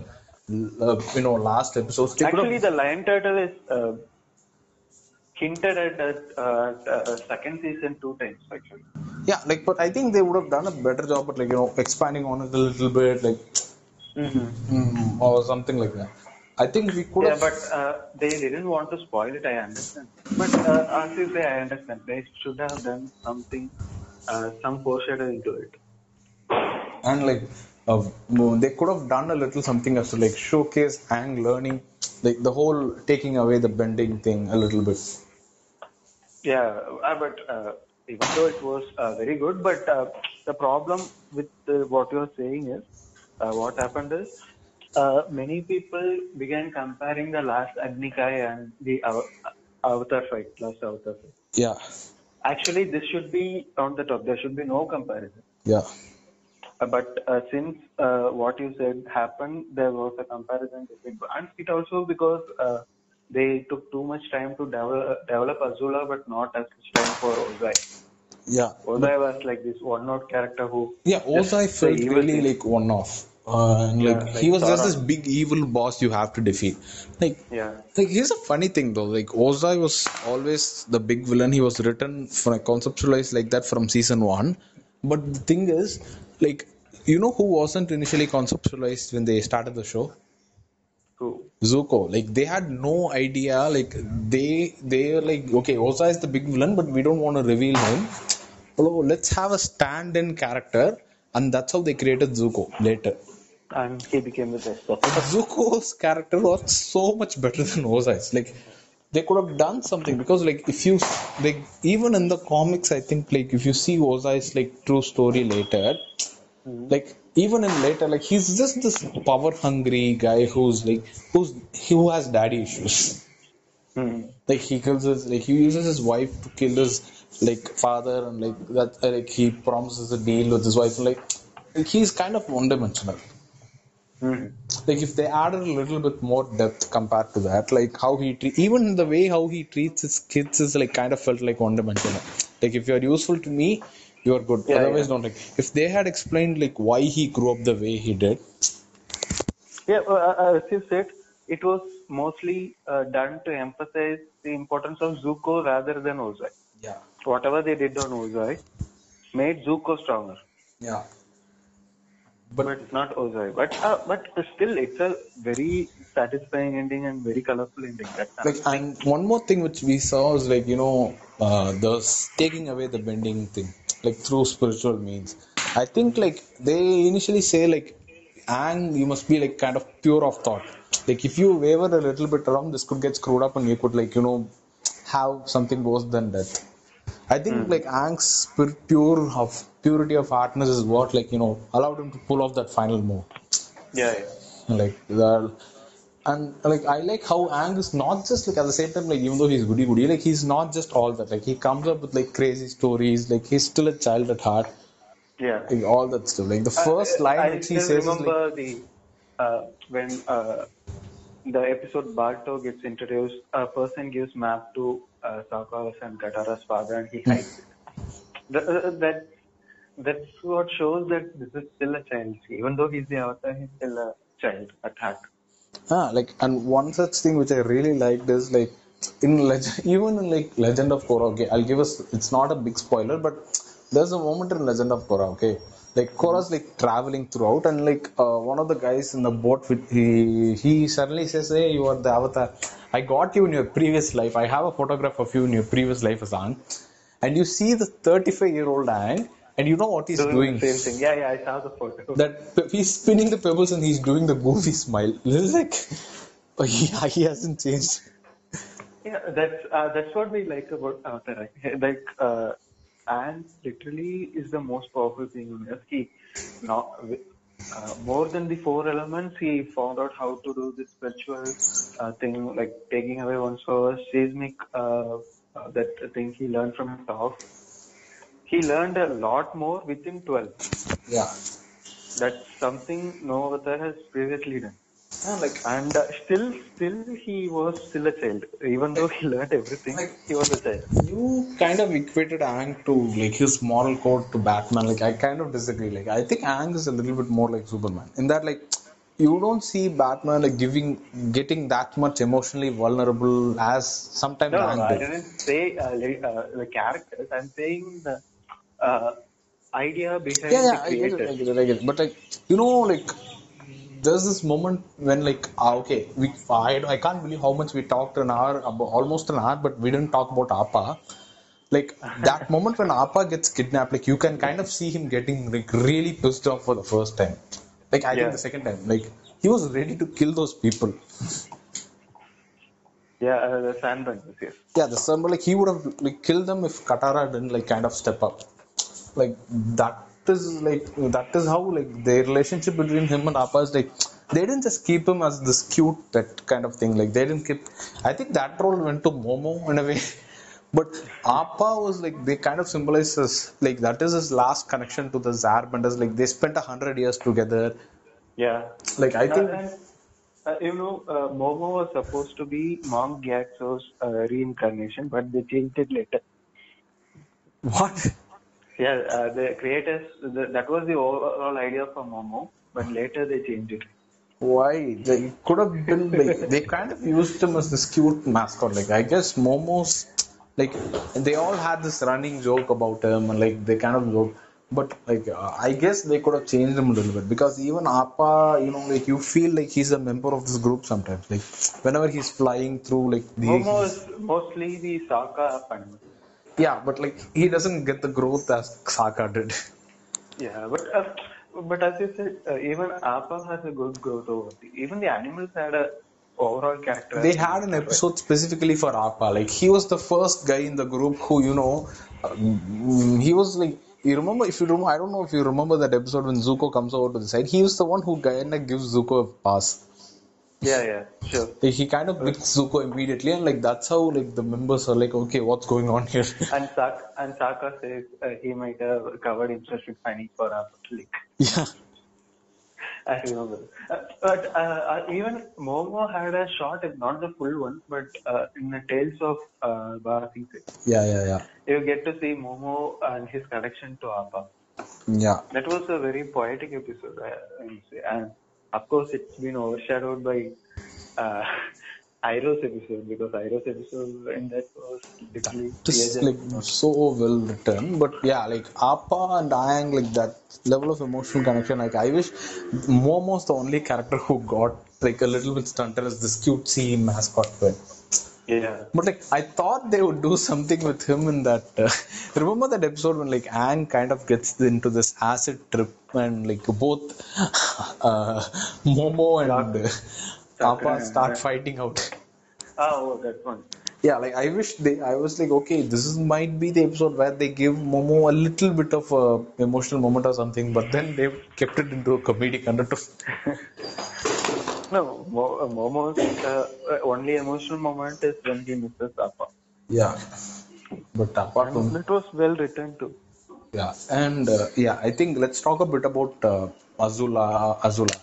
A: uh, you know last episode.
B: Actually, the lion turtle is uh, hinted at at, uh, uh, second season two times, actually.
A: yeah like but i think they would have done a better job at like you know expanding on it a little bit like mm, or something like that i think we could
B: Yeah, but uh, they didn't want to spoil it. I understand. But uh, as you say, I understand. They should have done something, uh, some foreshadowing to it.
A: and like uh, they could have done a little something as to like showcase Aang learning like the whole taking away the bending thing a little bit
B: Yeah, uh, but uh, even though it was uh, very good, but uh, the problem with what you are saying is, uh, what happened is, uh, many people began comparing the last Agni Kai and the Av- Avatar fight, last Avatar fight.
A: yeah
B: Actually, this should be on the top. There should be no comparison.
A: yeah
B: but uh, since uh, what you said happened, there was a comparison between, and it also because uh, they took too much time to develop, develop Azula, but not as much time for Ozai.
A: yeah
B: Ozai was like this one-note character who
A: Yeah,
B: just
A: also I
B: the
A: felt really
B: thing.
A: like one off. Uh, and like
B: Yeah,
A: he
B: like
A: was just this big evil boss you have to defeat. Like,
B: Yeah,
A: like here's a funny thing though. Like Ozai was always the big villain. He was written for conceptualized like that from season one. But the thing is, like, you know who wasn't initially conceptualized when they started the show?
B: who?
A: Zuko. Like they had no idea. Like they they were like, okay, Ozai is the big villain, but we don't want to reveal him. Oh, let's have a stand-in character, and that's how they created Zuko later.
B: And he became the best
A: Zuko's character was so much better than Ozai's. Like they could have done something because like if you like even in the comics, I think like if you see Ozai's like true story later, like even in later like he's just this power hungry guy who's like who's who has daddy issues.
B: Hmm.
A: like he kills his like he uses his wife to kill his like father and like that like he promises a deal with his wife. Like, like he's kind of one dimensional
B: Hmm.
A: like if they added a little bit more depth compared to that like how he treat even the way how he treats his kids is like kind of felt like one dimensional like if you're useful to me you're good
B: Yeah,
A: otherwise
B: yeah.
A: don't like if they had explained like why he grew up the way he did
B: Yeah, uh, uh, as you said, it was mostly uh, done to emphasize the importance of Zuko rather than Ozai.
A: yeah
B: Whatever they did on Ozai made Zuko stronger.
A: yeah
B: but, not Ozai. But uh, but still, it's a very satisfying ending and very colorful ending. That's
A: like and one more thing which we saw was like you know uh, the taking away the bending thing like through spiritual means. I think like they initially say like and you must be like kind of pure of thought. Like if you waver a little bit around this could get screwed up and you could like you know have something worse than death. I think hmm. like Aang's pure of purity of heartness is what like you know allowed him to pull off that final move.
B: Yeah, yeah.
A: like that and like I like how Aang is not just like at the same time like even though he's goody goody like he's not just all that like he comes up with like crazy stories like he's still a child at heart
B: yeah.
A: like all that stuff like the first line
B: I
A: which he
B: still
A: says like
B: remember the uh, when uh, the episode Bato gets introduced. A person gives map to uh, Sokka's and Katara's father, and he hides it. Uh, that that's what shows that this is still a child. Even though he's the avatar, he's still a child at heart.
A: Ah like and one such thing which I really liked is like in legend *laughs* even in like Legend of Korra okay I'll give us it's not a big spoiler but there's a moment in Legend of Korra okay? Like Korra's like traveling throughout and like uh, one of the guys in the boat with he he suddenly says hey you are the avatar. I got you in your previous life. I have a photograph of you in your previous life as and you see the 35 year old Aang and you know what he's
B: Doing
A: doing
B: the same thing. Yeah, yeah. I saw the photo. *laughs*
A: that he's spinning the pebbles and he's doing the goofy smile. This is like, *laughs* oh, he, *laughs* he hasn't changed.
B: Yeah, that's uh, that's what we like about Avatar. right? Like, uh, and literally is the most powerful thing on earth. He, not, uh, more than the four elements, he found out how to do this spiritual uh, thing, like taking away one's power, seismic. Uh, uh, that thing he learned from Toph. He learned a lot more within 12.
A: Yeah.
B: That's something no avatar has previously done.
A: And like,
B: And uh, still, still he was still a child. Even though he learned everything, he was a child.
A: you kind of equated Aang to like his moral code to Batman. Like, I kind of disagree. Like, I think Aang is a little bit more like Superman in that, like, you don't see Batman like giving, getting that much emotionally vulnerable as sometimes
B: No, no, I
A: did.
B: didn't say uh, like, uh, the characters. I'm saying the uh, idea behind
A: yeah,
B: the
A: yeah, I get it,
B: creator.
A: I get it, I get it. But like, you know, like, there's this moment when like, ah, okay, we, I, I can't believe how much we talked an hour, almost an hour, but we didn't talk about Appa. Like that *laughs* moment when Appa gets kidnapped, like you can kind of see him getting like really pissed off for the first time. Like I
B: Yeah.
A: think the second time, like he was ready to kill those people.
B: Yeah, uh, the sandbenders, yes.
A: Yeah, the but like he would have like killed them if Katara didn't like kind of step up. Like that is like that is how like the relationship between him and Appa is like they didn't just keep him as this cute that kind of thing. Like they didn't keep. I think that role went to Momo in a way. *laughs* But Appa was like they kind of symbolizes like that is his last connection to the Airbenders. Like they spent a hundred years together.
B: Yeah.
A: Like I think
B: Uh, uh, you know, uh, Momo was supposed to be Monk Gyatso's uh, reincarnation, but they changed it later.
A: what
B: Yeah, uh, the creators, the, that was the overall idea for Momo, but later they changed it.
A: Why? They could have been like they kind of used him as this cute mascot. Like I guess Momo's like they all had this running joke about him and like they kind of joke. But like uh, I guess they could have changed him a little bit because even Appa, you know, like you feel like he's a member of this group sometimes. Like whenever he's flying through like the
B: Momo is mostly the Sokka fan.
A: Yeah, but like he doesn't get the growth as Sokka did.
B: Yeah, but uh, but as you said, uh, even Appa has a good growth over the. Even the animals had a overall character.
A: they had an episode specifically for Appa. Like he was the first guy in the group who, you know, um, he was like. You remember? If you remember, I don't know if you remember that episode when Zuko comes over to the side. He was the one who kind of gives Zuko a pass.
B: Yeah, yeah, sure.
A: Like, he kind of picks Zuko immediately, and like that's how like the members are like, okay, what's going on here?
B: And Sak and Sokka says uh, he might have covered himself with honey for a lick.
A: yeah, *laughs*
B: I remember. Uh, but uh, uh, even Momo had a shot, if not the full one, but uh, in the Tales of uh,
A: yeah, yeah, yeah,
B: you get to see Momo and his connection to Appa.
A: yeah.
B: That was a very poetic episode, I, I would say. And of course, it's been overshadowed by uh, Iroh's episode because Iroh's episode in that was literally
A: Just like so well written, but yeah, like Appa and Aang, like that level of emotional connection. Like I wish Momo's the only character who got like a little bit stunted as this cutesy mascot pet.
B: Yeah.
A: But like I thought they would do *laughs* something with him in that. Uh, *laughs* remember that episode when like Aang kind of gets into this acid trip and like both *laughs* uh, Momo and uh, Appa start fighting out.
B: Oh, that one.
A: Yeah, like I wish they. I was like, okay, this is might be the episode where they give Momo a little bit of a emotional moment or something, but then they kept it into a comedic undertone.
B: No, Mo- uh, Momo's uh, only emotional moment is when he misses Appa.
A: Yeah, but apart from
B: That was well written too.
A: yeah, and uh, yeah, I think let's talk a bit about uh, Azula. Azula.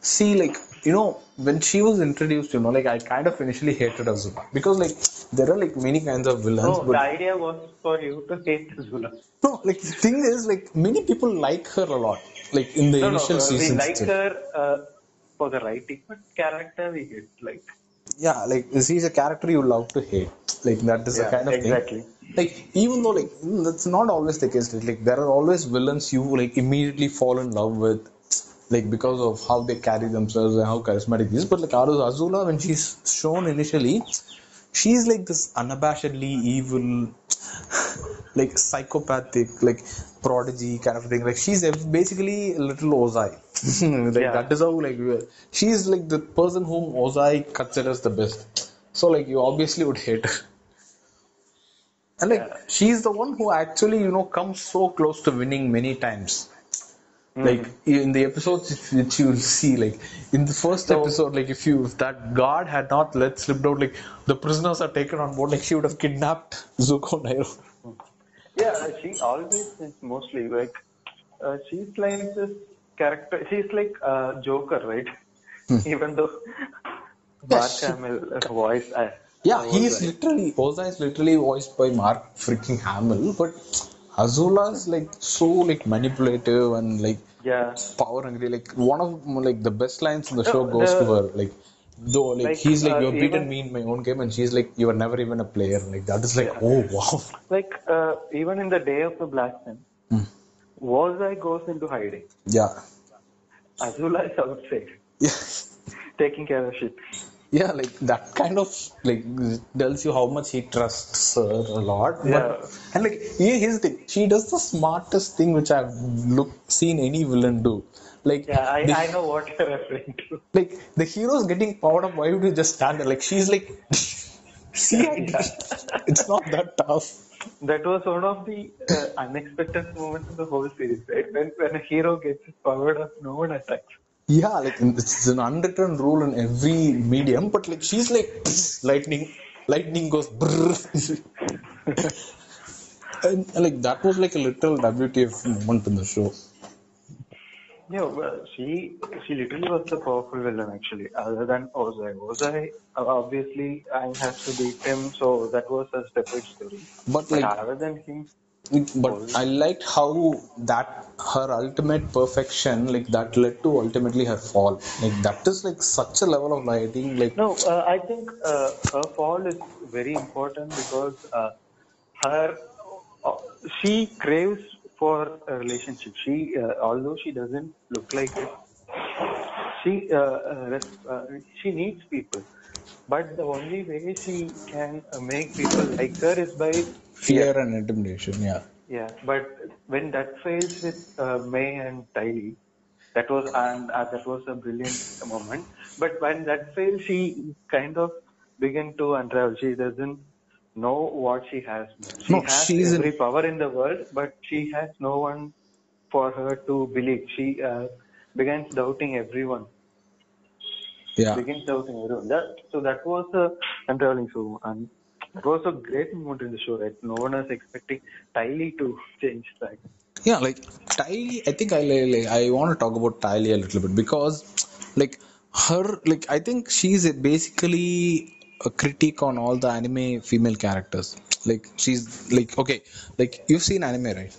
A: See, like you know, when she was introduced, you know, like I kind of initially hated Azula because like there are like many kinds of villains,
B: No,
A: but
B: the idea was for you to hate Azula.
A: no, like the thing is, like many people like her a lot, like in the
B: No, no,
A: initial
B: we
A: seasons.
B: like
A: itself.
B: her uh, for the writing, but character we hate. Like,
A: yeah like she's a character you love to hate like that is the kind of
B: exactly.
A: thing like even though like mm, that's not always the case like there are always villains you like immediately fall in love with like because of how they carry themselves and how charismatic he is but like Aru- azula when she's shown initially she's like this unabashedly evil like psychopathic like prodigy kind of thing. Like she's basically a little ozai. *laughs* Like
B: Yeah.
A: that is how like we- she's like the person whom ozai considers the best. So like you obviously would hate her. And like she's the one who actually you know comes so close to winning many times like in the episodes which you will see like in the first episode like if you if that guard had not let slipped out like the prisoners are taken on board like she would have kidnapped Zuko Nairo
B: yeah, she always is mostly like, uh, she's like this character. She's like uh, Joker, right? Even though Mark
A: she-
B: Hamill voice. Uh,
A: Yeah, he is
B: Ozai.
A: literally Ozai is literally voiced by Mark freaking Hamill, but Azula is like so like manipulative and like
B: Yeah.
A: power hungry. Like one of like the best lines in the show goes to her. Like though like,
B: Like,
A: he's like
B: uh,
A: you've beaten me in my own game, and she's like you were never even a player. Like that is like oh wow. *laughs*
B: Like, uh, even in the day of the Black Sun,
A: Hmm.
B: Ozai goes into hiding.
A: Yeah,
B: Azula is outside,
A: yeah, *laughs*
B: taking care of shit.
A: Yeah. Like that kind of like tells you how much he trusts her a lot. But,
B: Yeah.
A: And like yeah, here's the thing. She does the smartest thing which I've look seen any villain do. Like
B: Yeah, I,
A: the-
B: I know what you're referring to.
A: like the hero's getting powered up why would you just stand there like she's like *laughs* See, I did. *laughs* It's not that tough.
B: That was one of the uh, unexpected moments in the whole series, right? When when a hero gets his power up, no one attacks.
A: Yeah, like it's an unwritten rule in every medium, but like she's like lightning, lightning goes brrr. *laughs* and like that was like a little WTF moment in the show.
B: Yeah, well, she she literally was the powerful villain actually, other than Ozai. Ozai, uh, obviously, I have to beat him, so that was a separate story.
A: But
B: But
A: like,
B: other than him,
A: but I liked how that her ultimate perfection, like that led to ultimately her fall. Like that is like such a level of lighting. Like
B: no, uh, I think uh, her fall is very important because uh, her uh, she craves for a relationship. She, uh, although she doesn't look like it, she uh, she needs people. But the only way she can make people like her is by
A: fear and intimidation. Yeah.
B: Yeah, but when that fails with uh, Mai and Ty Lee, that was and uh, that was a brilliant moment. But when that fails, she kind of began to unravel. She doesn't know what she has. She
A: No,
B: has
A: she's in-
B: power in the world, but she has no one for her to believe. She uh, begins doubting everyone.
A: Yeah.
B: Begins doubting everyone. That so that was a unraveling. So and it was a great moment in the show. Right? No one was expecting Ty Lee to change that.
A: Yeah, like Ty Lee, I think I like, I want to talk about Ty Lee a little bit because, like, her like I think she's a basically a critique on all the anime female characters. Like she's like okay, like you've seen anime, right?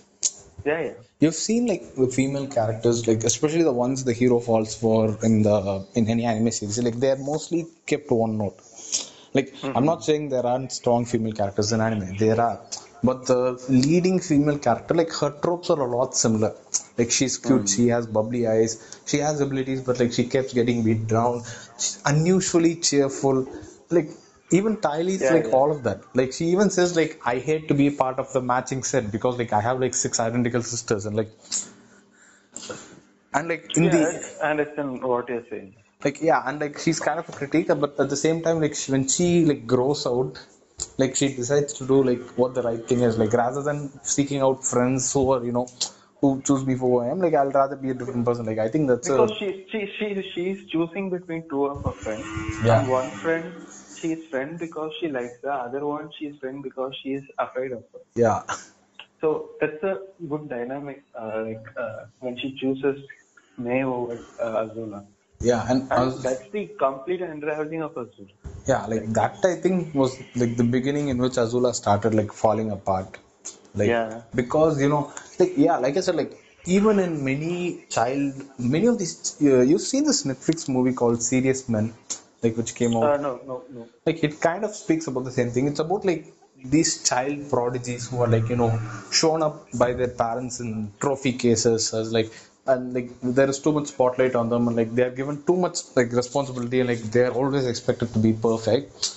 B: Yeah, yeah.
A: You've seen like the female characters, like especially the ones the hero falls for in the in any anime series. Like they're mostly kept one note. Like I'm mm-hmm. not saying there aren't strong female characters in anime. There are, but the leading female character, like her tropes are a lot similar. Like she's cute, mm. she has bubbly eyes, she has abilities, but like she keeps getting beat down. She's unusually cheerful. Like even Ty Lee's
B: Yeah,
A: like
B: yeah.
A: all of that. Like she even says like I hate to be part of the matching set because like I have like six identical sisters and like and like in
B: yeah,
A: the
B: I understand what you're saying.
A: Like yeah and like she's kind of a critique but at the same time like she, when she like grows out like she decides to do like what the right thing is like rather than seeking out friends who are you know who choose me for who I am like I'll rather be a different person like I think that's
B: Because
A: a
B: she she she she's choosing between two of her friends.
A: Yeah.
B: And one friend she's friend because she likes the other one she's friend because she is afraid of her.
A: yeah
B: So that's a good dynamic. Uh, like uh, when she chooses Mai over uh, Azula.
A: Yeah and,
B: And
A: Az-
B: that's the complete unraveling of Azula.
A: yeah like that I think was like the beginning in which Azula started like falling apart like
B: Yeah.
A: because you know like yeah like I said like even in many child many of these uh, you've seen this Netflix movie called Serious Men like which came out
B: Uh, no, no, no.
A: like it kind of speaks about the same thing it's about like these child prodigies who are like you know shown up by their parents in trophy cases as like and like there is too much spotlight on them and like they are given too much like responsibility and like they are always expected to be perfect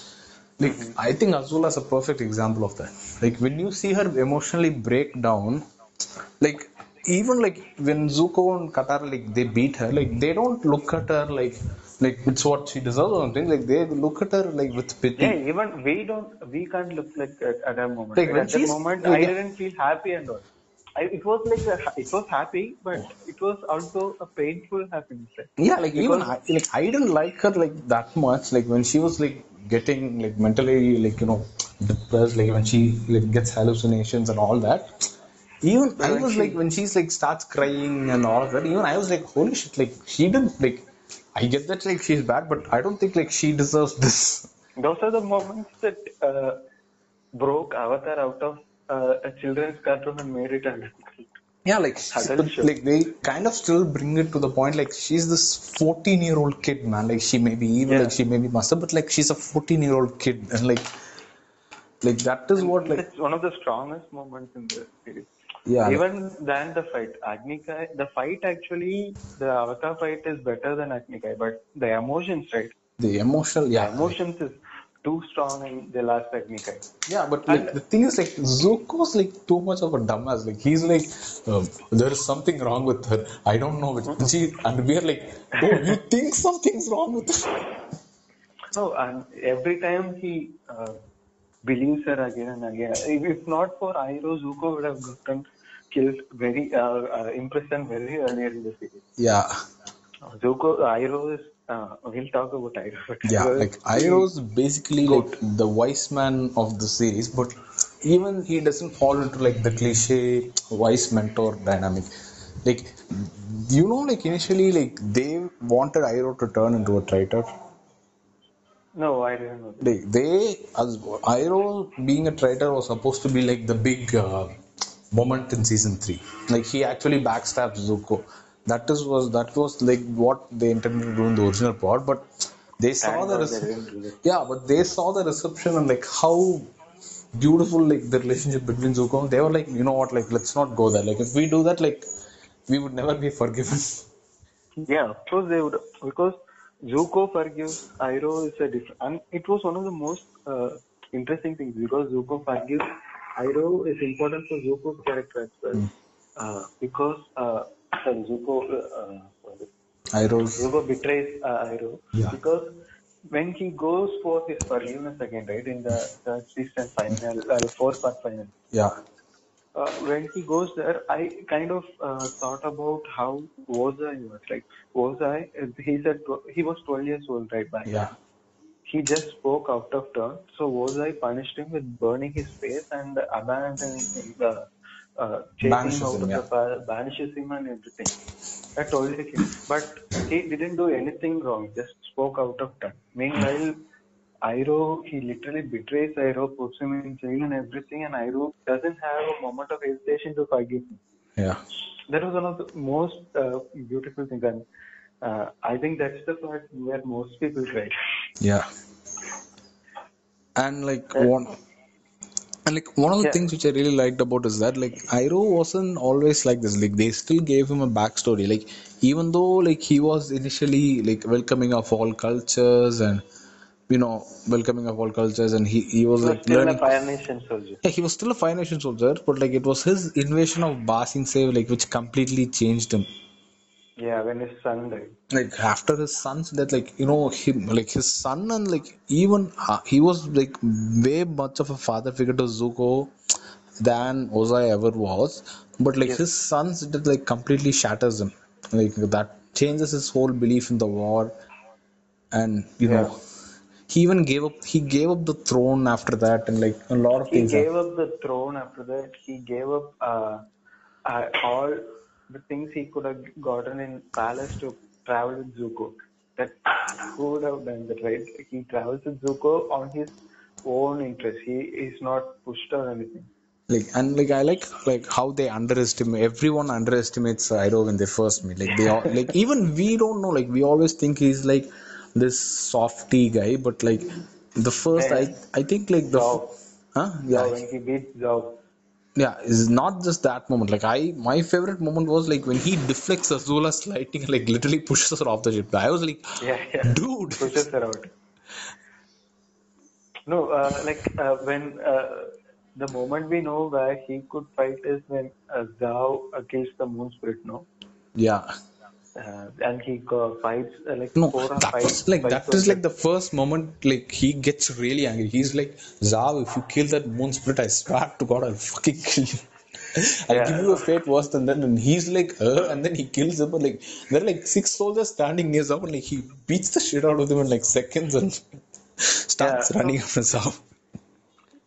A: like i think azula is a perfect example of that like when you see her emotionally break down like even like when Zuko and Katara like they beat her, like they don't look at her like like it's what she deserves or something. Like they look at her like with pity.
B: Yeah, even we don't, we can't look like that at that moment.
A: Like, when
B: At that moment,
A: yeah.
B: I didn't feel happy and all. I, it was like a, it was happy, but it was also a painful happiness. Right?
A: Yeah, like even I, like I didn't like her like that much. Like when she was like getting like mentally like you know depressed, like when she like gets hallucinations and all that. Even I was like when she's like starts crying and all of that. Even I was like, holy shit! Like she didn't like. I get that like she's bad, but I don't think like she deserves this.
B: Those are the moments that uh, broke Avatar out of uh, a children's cartoon and made it an
A: Yeah, like like they kind of still bring it to the point like she's this 14 year old kid, man. Like she may be evil,
B: Yeah.
A: like she may be master, but like she's a 14 year old kid, and like like that is what like
B: It's one of the strongest moments in the series.
A: yeah like-
B: Even than the fight, Agni Kai, the fight actually, the Avatar fight is better than Agni Kai, but the emotions, right?
A: the emotional
B: The
A: yeah
B: emotions is too strong in the last Agni Kai.
A: yeah but like the thing is like Zuko's like too much of a dumbass like he's like um, there is something wrong with her I don't know which and she and we're like oh you think something's wrong with her
B: No, and every time he uh, believes her again and again. If, if not for Iroh, Zuko would have gotten killed very, uh, uh, imprisoned very earlier in the series.
A: Yeah.
B: Zuko, Iroh is, uh, we'll talk about Iroh.
A: Yeah,
B: Iroh is
A: like Iroh's basically like the wise man of the series, but even he doesn't fall into like the cliche wise mentor dynamic. Like, you know, like initially, like they wanted Iroh to turn into a traitor.
B: No, I didn't know.
A: They, they as Iroh being a traitor was supposed to be like the big uh, moment in season three. Like he actually backstabs Zuko. That is was that was like what they intended to do in the original part, but they saw
B: Thank
A: the
B: God
A: rece-
B: didn't do that.
A: yeah, but they saw the reception and like how beautiful like the relationship between Zuko. They were like, you know what, like let's not go there. Like if we do that, like we would never be forgiven.
B: Yeah, of course they would because Zuko forgives Iroh is a different, and it was one of the most uh, interesting things because Zuko forgives Iroh is important for Zuko's character as well uh, because uh, sorry, Zuko uh, it?
A: Iroh's
B: Zuko betrays uh, Iroh
A: Yeah.
B: because when he goes for his forgiveness again, right in the third season final, uh, fourth part final,
A: yeah,
B: uh, when he goes there, I kind of uh, thought about how was. Like Ozai, uh, he said tw- he was 12 years old right back.
A: yeah,
B: He just spoke out of turn. So Ozai punished him with burning his face and abandoning him, uh,
A: Banishes
B: him out
A: him,
B: of
A: yeah.
B: the pa- banishes him and everything. I told him, but he didn't do anything wrong. Just spoke out of turn. Meanwhile, Iroh, he literally betrays Iroh, puts him in jail and everything, and Iroh doesn't have a moment of hesitation to forgive him.
A: yeah.
B: That was one of the most uh, beautiful things, and uh, I think that's the part where most people cry.
A: Yeah. And like one and like one of the
B: Yeah.
A: things which I really liked about is that like Iroh wasn't always like this. Like they still gave him a backstory. Like even though like he was initially like welcoming of all cultures and you know welcoming of all cultures and he, he was
B: He was
A: like
B: still
A: learning
B: a Fire Nation soldier.
A: yeah, he was still a Fire Nation soldier, but like it was his invasion of Ba Sing Se like which completely changed him.
B: Yeah, when his son died.
A: like after his son's death like you know him like his son and like even uh, he was like way much of a father figure to Zuko than Ozai ever was but like
B: Yes.
A: his son's death like completely shatters him like that changes his whole belief in the war and you know he even gave up he gave up the throne after that and like a lot of things.
B: He
A: things
B: gave up the throne after that. He gave up uh, uh, all the things he could have gotten in palace to travel with Zuko. That who would have done that, right? He travels with Zuko on his own interest. He is not pushed or anything.
A: like and like I like like how they underestimate everyone underestimates Iroh when they first meet like they all *laughs* like even we don't know like we always think he's like this softy guy but like the first I I think like the
B: Zhao.
A: huh yeah
B: when he beat Zhao.
A: Yeah it's not just that moment like I my favorite moment was like when he deflects Azula's lightning and *laughs* like literally pushes her off the ship I was like
B: Yeah, yeah.
A: dude
B: pushes her out. No, uh, like uh, when uh, the moment we know where he could fight is when uh, Zhao uh, kills the moon spirit, no?
A: yeah
B: Uh, and he fights uh, like
A: No,
B: four or
A: that
B: five.
A: was like that is like the first moment like he gets really angry. He's like, Zhao, if you kill that moon spirit, I swear to God, I'll fucking kill you. *laughs* I'll
B: Yeah.
A: give you a fate worse than that. And he's like, uh, and then he kills him. But like, there are like six soldiers standing near Zhao, and like he beats the shit out of them in like seconds and *laughs* starts
B: Yeah.
A: running after Zhao.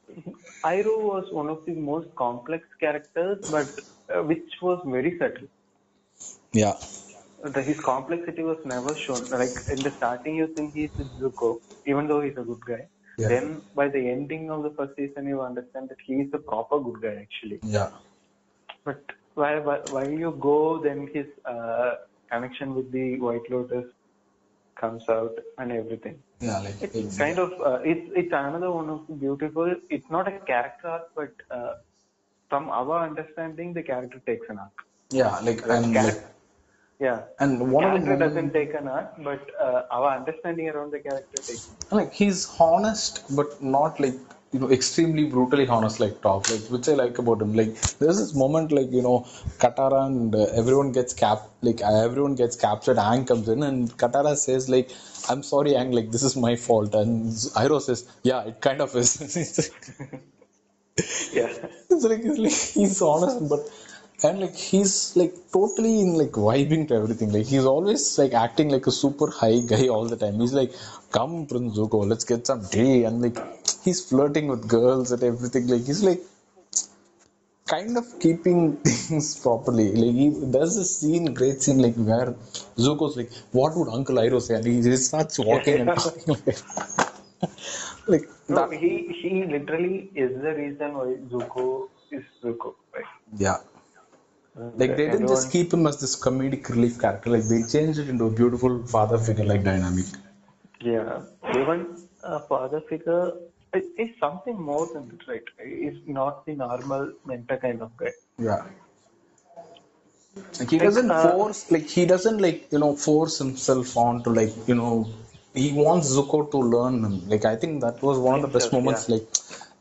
A: *laughs*
B: Iroh was one of the most complex characters, but uh, which was very subtle.
A: Yeah,
B: The, his complexity was never shown. Like in the starting, you think he's with Zuko, even though he's a good guy.
A: Yeah.
B: Then by the ending of the first season, you understand that he is a proper good guy actually.
A: yeah,
B: But while while, while you go, then his uh, connection with the White Lotus comes out and everything.
A: yeah. Like
B: It's kind of uh, it's it's another one of the beautiful. It's not a character arc, but uh, from our understanding, the character takes an arc.
A: yeah, like and
B: Char-
A: like
B: yeah,
A: and one of the
B: character doesn't take an arc, but uh, our understanding around the character takes.
A: like he's honest but not like you know extremely brutally honest like talk like which I like about him like there's this moment like you know Katara and uh, everyone gets cap like uh, everyone gets captured Aang comes in and Katara says like I'm sorry Aang like this is my fault and Iroh says yeah it kind of is *laughs* *laughs*
B: Yeah.
A: it's like, it's like he's honest but and like he's like totally in like vibing to everything. Like he's always like acting like a super high guy all the time. He's like come prince zuko let's get some tea. And like he's flirting with girls and everything. Like he's like kind of keeping *laughs* things properly. Like he there's this scene great scene like where zuko's like what would uncle Iroh say? And he just starts walking and talking like, *laughs* like
B: No,
A: that
B: he he literally is the reason why Zuko is Zuko, right?
A: yeah Like they didn't just keep him as this comedic relief character. Like they changed it into a beautiful father figure like dynamic.
B: Yeah, even a father figure is, something more than that, right? Is not the normal mentor kind of guy.
A: Yeah. Like he doesn't
B: uh,
A: force like he doesn't like you know force himself on to like you know he wants Zuko to learn him. Like I think that was one of the best moments.
B: yeah.
A: Like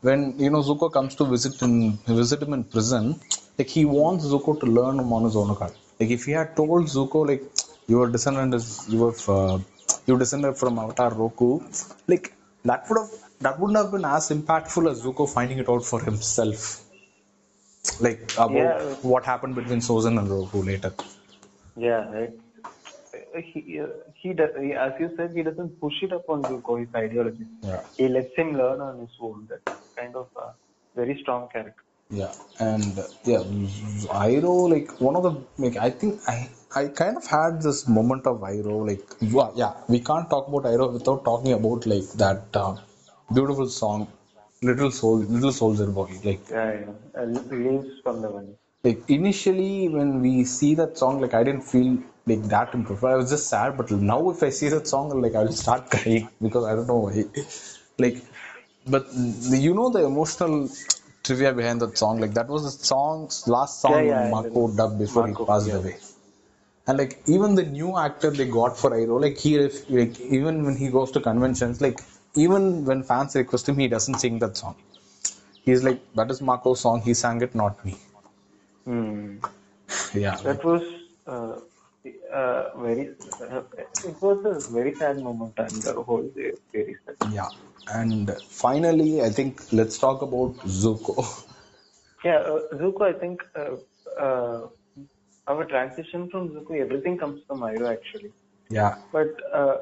A: when you know Zuko comes to visit him visit him in prison, like he wants Zuko to learn him on his own account. Like if he had told Zuko like your descendant is you have uh, you descended from Avatar Roku, like that would have that wouldn't have been as impactful as Zuko finding it out for himself. Like about
B: Yeah.
A: what happened between Sozin and Roku later.
B: Yeah, right. He, he does, he, as you said, he doesn't push it upon Zuko, his ideology.
A: Yeah.
B: He lets him learn on his own. That's kind of a very strong character.
A: Yeah, and yeah, Iroh like one of the like I think I I kind of had this moment of Iroh like yeah we can't talk about Iroh without talking about like that uh, beautiful song Little Soul Little Soldier Boy like
B: Yeah, yeah. Leaves from the Vine.
A: like initially when we see that song like I didn't feel like that impressed I was just sad but now if I see that song like I'll start crying because I don't know why *laughs* like but you know the emotional trivia behind that song like that was the song's last song
B: Yeah, yeah,
A: Mako dubbed before
B: Mako,
A: he passed
B: yeah.
A: away and like even the new actor they got for Iroh like he like even when he goes to conventions like even when fans request him he doesn't sing that song he's like that is Mako's song he sang it not me
B: Hmm.
A: yeah
B: That was uh, uh, very. Uh, it was a very sad moment and the whole series.
A: Yeah, and finally, I think let's talk about Zuko.
B: Yeah, uh, Zuko. I think uh, uh, our transition from Zuko, everything comes from Iroh actually.
A: Yeah,
B: But uh,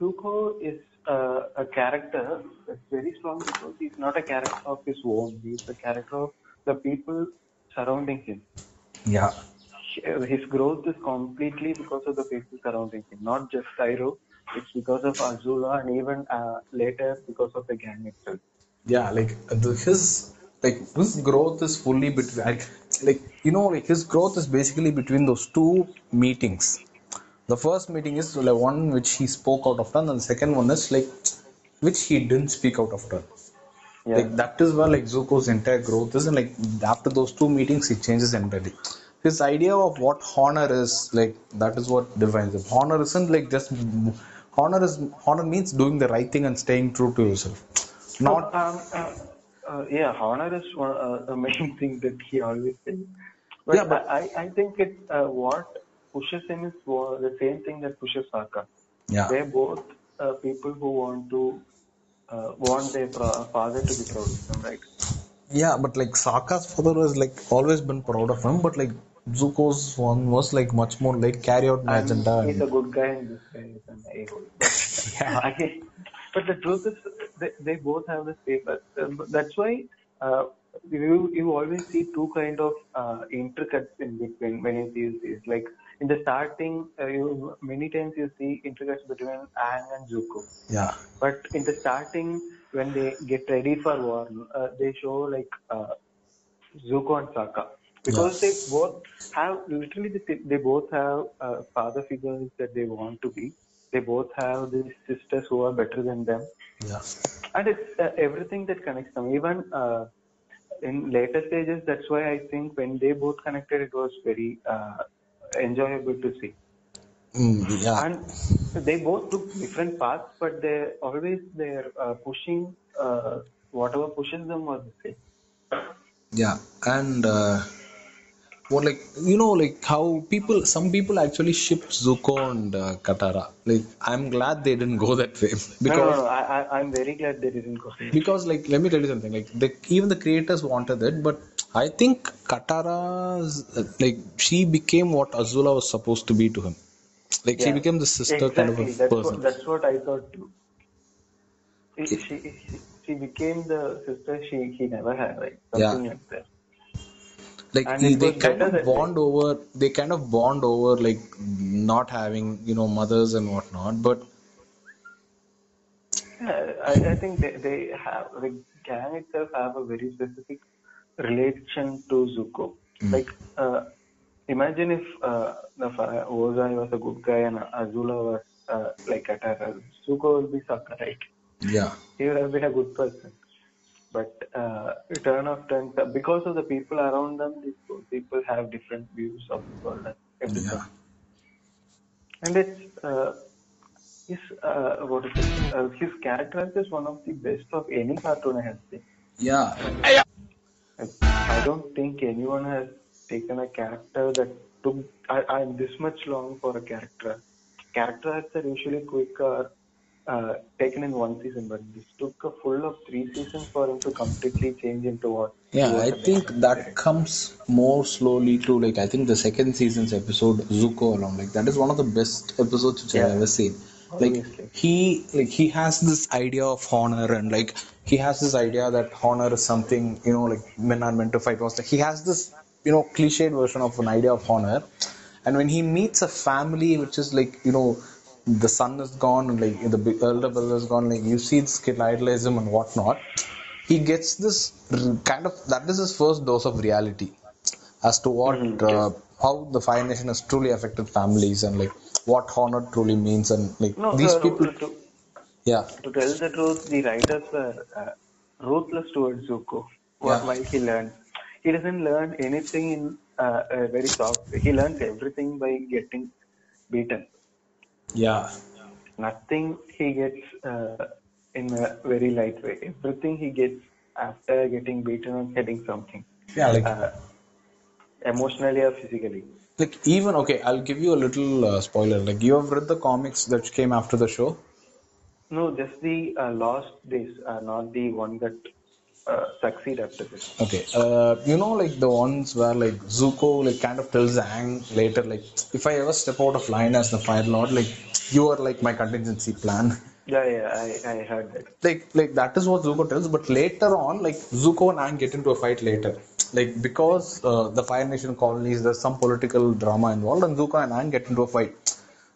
B: Zuko is uh, a character that's very strong because he's not a character of his own. He's a character of the people surrounding him.
A: yeah,
B: His growth is completely because of the people surrounding him, not just Iroh. It's because of Azula and even uh, later because of the gang itself.
A: yeah. Like the, his like his growth is fully between like, like you know like his growth is basically between those two meetings. The first meeting is like one which he spoke out of turn, and the second one is like which he didn't speak out of turn.
B: Yeah.
A: Like that is where like Zuko's entire growth is, and like after those two meetings, he changes entirely. His idea of what honor is, like that is what defines him. Honor isn't like just honor is honor means doing the right thing and staying true to yourself. Not
B: um, uh, uh, yeah, honor is one, uh, the main *laughs* thing that he always says. But,
A: Yeah, but-
B: I, I think it uh, what pushes him is the same thing that pushes Sokka.
A: yeah,
B: They're both uh, people who want to uh, want their father to be proud of them, right?
A: yeah. But like Sokka's father has like always been proud of him, but like Zuko's one was like much more like carry out my agenda.
B: he's
A: and-
B: a good guy and this guy is an a-hole. *laughs*
A: Yeah. *laughs*
B: I- but the truth is, they, they both have the same. But, uh, that's why uh, you you always see two kind of uh, intercuts in between when you see this. Like in the starting, uh, you many times you see intercuts between Aang and Zuko.
A: yeah,
B: But in the starting, when they get ready for war, uh, they show like uh, Zuko and Sokka because they both have literally they, they both have uh, father figures that they want to be. They both have these sisters who are better than them,
A: yeah,
B: and it's uh, everything that connects them. Even uh, in later stages, that's why I think when they both connected, it was very uh, enjoyable to see.
A: mm, yeah,
B: And they both took different paths, but they always they're uh, pushing uh, whatever pushes them was the same.
A: Yeah, and what like you know like how people some people actually shipped Zuko and uh, Katara. Like I'm glad they didn't go that way *laughs*
B: No, no,
A: because
B: no. I, I, I'm very glad they didn't go there.
A: because like let me tell you something like the, even the creators wanted it, but I think Katara's like she became what Azula was supposed to be to him. Like she became the sister kind of
B: Exactly.
A: a
B: That's
A: person.
B: what, that's what I thought too. She, she, she, she became the sister she he never had, right? Something like that.
A: Like they, they kind of
B: that way.
A: bond over they kind of bond over like not having you know mothers and whatnot but
B: Yeah, I, I think they, they have the gang itself have a very specific relation to Zuko. Like, uh, imagine if uh, Ozai was a good guy and Azula was uh, like Katara. Zuko will be right?
A: yeah
B: He would have been a good person. But uh, turn of turns, because of the people around them, these people have different views of the world and everything.
A: yeah
B: And it's uh, his uh, what is it? Uh, his character is one of the best of any cartoon I have seen.
A: yeah
B: I, I don't think anyone has taken a character that took I, I'm this much long for a character. Character are usually quick or uh, taken in one season, but this took a full of three seasons for him to completely change into what.
A: yeah i think
B: end of the
A: that comes more slowly to like i think the second season's episode zuko alone like that is one of the best episodes which i've ever seen like
B: Obviously.
A: he like he has this idea of honor and like he has this idea that honor is something you know like men are meant to fight was like he has this you know cliched version of an idea of honor and when he meets a family which is like you know the son is gone and like the elder brother is gone like you see this kid idolize and whatnot he gets this kind of that is his first dose of reality as to what uh, how the Fire Nation has truly affected families and like what honor truly means and like
B: No,
A: these
B: no, no,
A: people
B: to,
A: yeah
B: to tell the truth, the writers were uh, ruthless towards Zuko
A: Yeah.
B: while he learned. He doesn't learn anything in uh, a very soft way. He learns everything by getting beaten.
A: Yeah
B: Nothing he gets uh, in a very light way. Everything he gets after getting beaten or getting something,
A: yeah like
B: uh, emotionally or physically.
A: like even okay I'll give you a little uh, spoiler like you have read the comics that came after the show
B: No, just the uh, lost days, uh, not the one that uh, succeed after this.
A: Okay, uh, you know, like the ones where like Zuko like kind of tells Aang later, like if I ever step out of line as the Fire Lord, like you are like my contingency plan.
B: Yeah, yeah, I, I heard that.
A: Like like that is what Zuko tells, but later on, like Zuko and Aang get into a fight later. Like because uh, the Fire Nation colonies, there's some political drama involved, and Zuko and Aang get into a fight.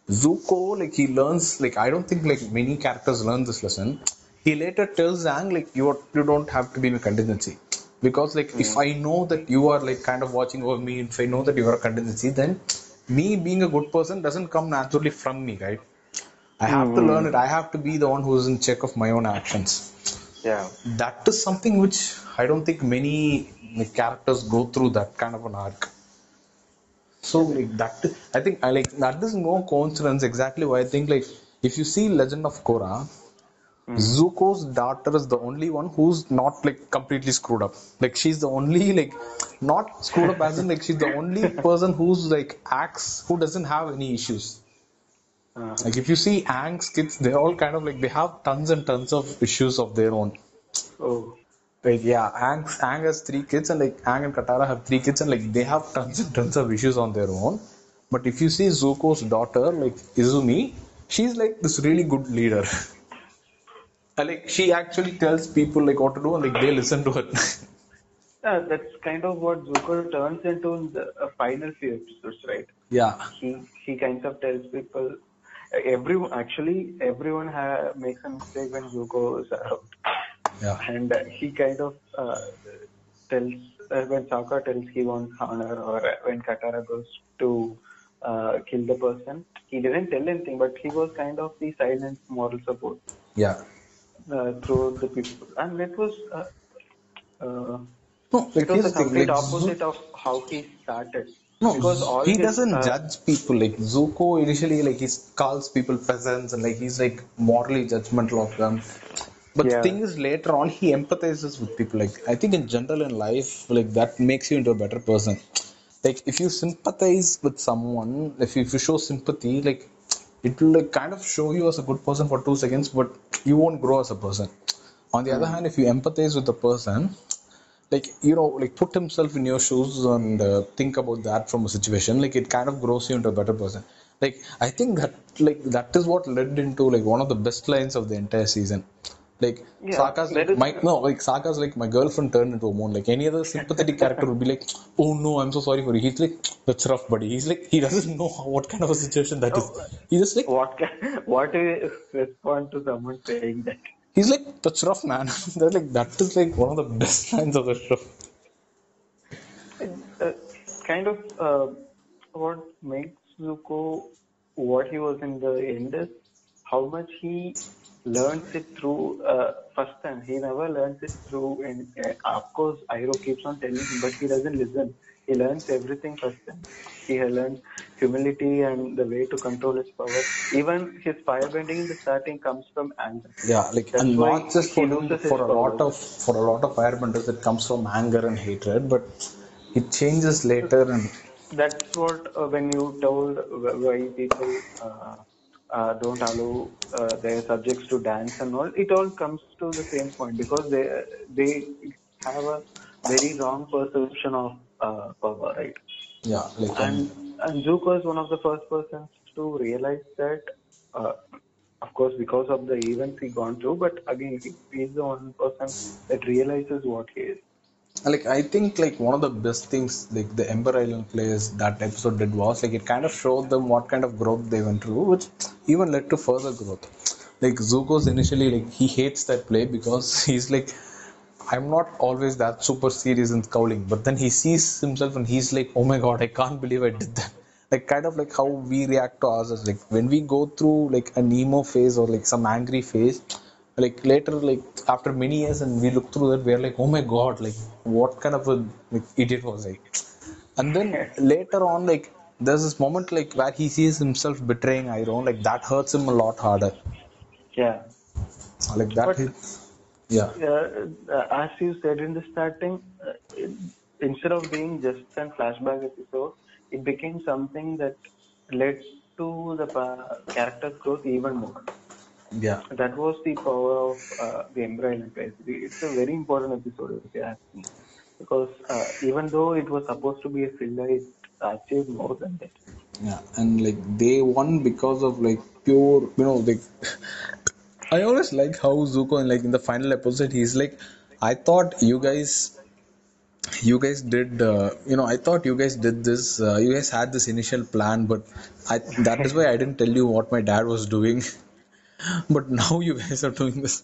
A: Zuko, like he learns, like I don't think like many characters learn this lesson. He later tells Aang like you are, you don't have to be in a contingency because like if hmm. I know that you are like kind of watching over me, if I know that you are a contingency, then me being a good person doesn't come naturally from me, right? I have to learn it. Hmm. I have to be the one who's in check of my own actions.
B: Yeah.
A: That is something which I don't think many like, characters go through that kind of an arc. So like that, I think I like that is no coincidence. Exactly why I think like if you see Legend of Korra, Zuko's daughter is the only one who's not like completely screwed up. Like she's the only like not screwed up as in like she's the only *laughs* person who's like acts who doesn't have any issues.
B: Uh,
A: Like if you see Aang's kids, they're all kind of like they have tons and tons of issues of their own.
B: oh,
A: Like yeah, Aang, Aang has three kids and like Aang and Katara have three kids and like they have tons and tons of issues on their own. But if you see Zuko's daughter, like Izumi, she's like this really good leader. *laughs* Like she actually tells people like what to do and like they listen to her. *laughs*
B: yeah, that's kind of what Zuko turns into in the uh, final few episodes, right?
A: yeah.
B: He he kind of tells people, uh, everyone actually everyone ha- makes a mistake when Zuko is around,
A: Yeah.
B: and uh, he kind of uh, tells uh, when Sokka tells he wants honor, or uh, when Katara goes to uh, kill the person, he didn't tell anything, but he was kind of the silent moral support.
A: Yeah.
B: Uh, throughout the people, and it was uh, uh,
A: No,
B: it was the complete opposite of how he started.
A: No,
B: because all
A: he
B: his,
A: doesn't
B: uh,
A: judge people. Like Zuko initially, like he calls people peasants and like he's like morally judgmental of them. But the thing is, later on, he empathizes with people. Like I think in general in life, like that makes you into a better person. Like if you sympathize with someone, if you, if you show sympathy, like it will kind of show you as a good person for two seconds, but you won't grow as a person. On the other hand, if you empathize with the person, like you know, like put himself in your shoes and uh, think about that from a situation, like it kind of grows you into a better person. Like I think that like that is what led into like one of the best lines of the entire season. Like
B: Yeah,
A: Sokka's like
B: is-
A: my no like Sokka's like my girlfriend turned into a moon. Like any other sympathetic *laughs* character would be like, oh no, I'm so sorry for you. He's like that's rough, buddy. He's like he doesn't know what kind of a situation that is. He just like
B: What can, what is respond to someone saying that?
A: he's like that's rough, man. *laughs* That's like that is like one of the best *laughs* lines of the show.
B: Uh, kind of uh, what makes Zuko what he was in the end is how much he learns it through uh, first time. He never learns it through, and uh, of course, Iroh keeps on telling him, but he doesn't listen. He learns everything first time. He learns humility and the way to control his power. Even his firebending in the starting comes from anger.
A: Yeah, like
B: That's
A: and not just for him, for a lot
B: power.
A: of for a lot of firebenders, it comes from anger and hatred, but it changes later and
B: that's what uh, when you told why people uh, uh, don't allow uh, their subjects to dance and all. It all comes to the same point because they they have a very wrong perception of uh, power right?
A: Yeah, like um,
B: and and Zuko is one of the first persons to realize that uh, of course because of the events he gone through but again he, he's the one person that realizes what he is
A: like I think like one of the best things like the Ember Island players that episode did was like it kind of showed them what kind of growth they went through, which even led to further growth. Like Zuko's initially like he hates that play because *laughs* he's like I'm not always that super serious in scowling, but then he sees himself and he's like, oh my god, I can't believe I did that. Like kind of like how we react to ourselves. Like when we go through like a Nemo phase or like some angry phase, like later like after many years and we look through that, we're like, oh my god, like what kind of a like, idiot was I? And then *laughs* later on, like there's this moment like where he sees himself betraying Iroh, like that hurts him a lot harder.
B: yeah
A: Like that
B: But-
A: hits. Yeah.
B: uh, uh, as you said in the starting, uh, it, instead of being just a flashback episode, it became something that led to the pa- character's growth even more.
A: Yeah.
B: That was the power of uh, the Island Players. It's a very important episode, if you ask me. Because uh, even though it was supposed to be a filler, it achieved more than that.
A: Yeah, and like they won because of like pure, you know, like *laughs* I always like how Zuko and like in the final episode he's like, I thought you guys, you guys did, uh, you know, I thought you guys did this, uh, you guys had this initial plan, but I that is why I didn't tell you what my dad was doing, *laughs* *laughs* but now you guys are doing this.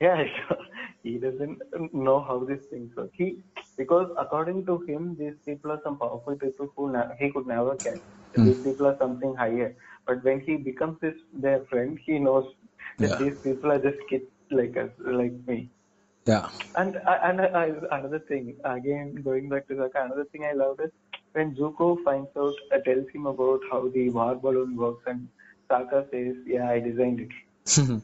B: Yeah, *laughs* he doesn't know how these things work. He because according to him, these people are some powerful people who ne- he could never catch. Hmm. These people are something higher. But when he becomes his their friend, he knows that
A: Yeah.
B: these people are just kids like us, like me.
A: Yeah,
B: And I- and I, I, another thing, again going back to that, another thing I loved is when Zuko finds out, uh, tells him about how the war balloon works, and Sokka says, "Yeah, I designed it."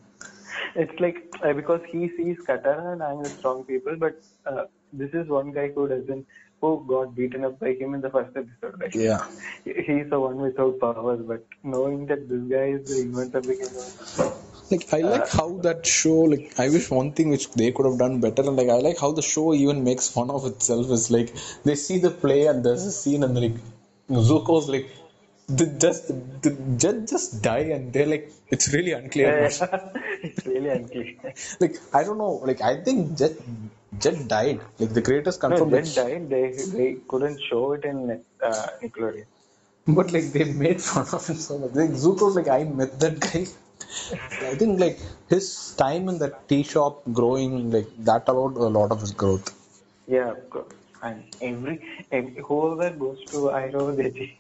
B: it's like uh, because he sees Katara and I'm the strong people, but uh, this is one guy who doesn't, who got beaten up by him in the first episode. Right?
A: yeah.
B: He's the one without powers, but knowing that this guy is the inventor became
A: Like I like how that show like I wish one thing which they could have done better and like I like how the show even makes fun of itself is like they see the play and there's a scene and like Zuko's like the just the judge just die and they're like it's really unclear. *laughs*
B: it's really unclear. *laughs*
A: like I don't know like I think Jet Jet died like the creators
B: No, Jet
A: it
B: died. They they couldn't show it in uh, Nickelodeon.
A: but like they made fun of him so much like Zuko's like I met that guy *laughs* I think like his time in that tea shop growing like that allowed a lot of his growth
B: Yeah, of course. And every, every whoever goes to Iroh, they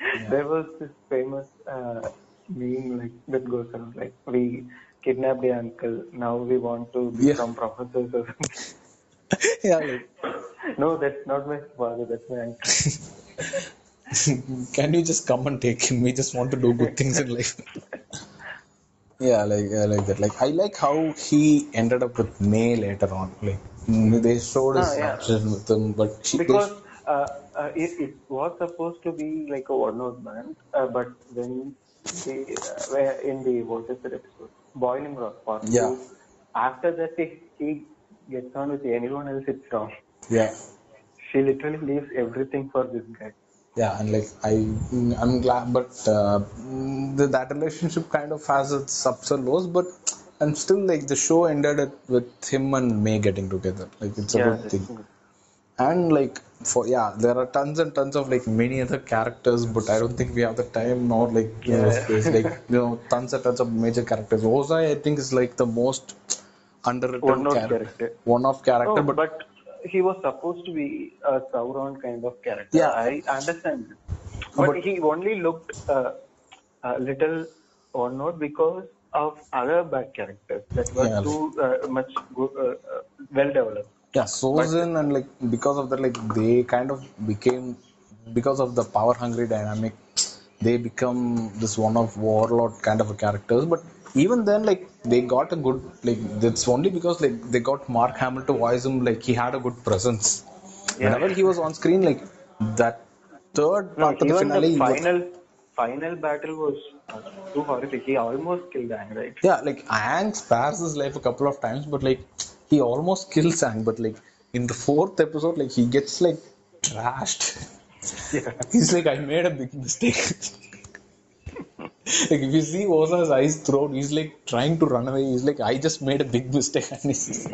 B: change. There was this famous uh, meme like that goes around like we kidnapped the uncle. Now we want to
A: Yeah.
B: become professors or something. *laughs*
A: yeah like
B: no, that's not my father. That's my uncle.
A: Can you just come and take him? We just want to do good things in life. Yeah, like I like that. Like I like how he ended up with Mai later on. Like they showed his
B: Ah, yeah.
A: with him, but she, they-
B: because uh, uh, it, it was supposed to be like a one note band, uh, but when the uh, in the what is that episode Boiling Rock part
A: Yeah.
B: two, after that he, he gets on with anyone else, it's wrong.
A: yeah,
B: She literally leaves everything for this guy.
A: yeah, and like I, mm, I'm glad, but uh, the, that relationship kind of has its ups and lows, but and still like the show ended with him and Mai getting together. Like it's a
B: Yeah,
A: good thing. And like for yeah there are tons and tons of like many other characters but i don't think we have the time nor like you know, space. like *laughs* you know tons and tons of major characters ozai i think is like the most underwritten
B: One-note
A: character
B: character.
A: one of character
B: Oh,
A: but,
B: but, he was supposed to be a Sauron kind of character.
A: Yeah.
B: I understand. But,
A: But-
B: he only looked uh, a little or not because of other bad characters that were
A: Yeah.
B: too uh, much good, uh, uh, well developed.
A: Yeah Sozin and like because of that like they kind of became because of the power hungry dynamic they become this one of warlord kind of a characters but even then like they got a good like that's only because like they got mark hamill to voice him like he had a good presence whenever he was on screen like that third
B: No,
A: part of the finale
B: the
A: he was-
B: final final battle was too horrific. He almost killed Aang, right?
A: yeah like Aang spares his life a couple of times but like he almost kills Aang, but like in the fourth episode like he gets like trashed
B: Yeah.
A: He's like, I made a big mistake. like if you see Ozai's eyes thrown, he's like trying to run away. He's like, I just made a big mistake. And he's,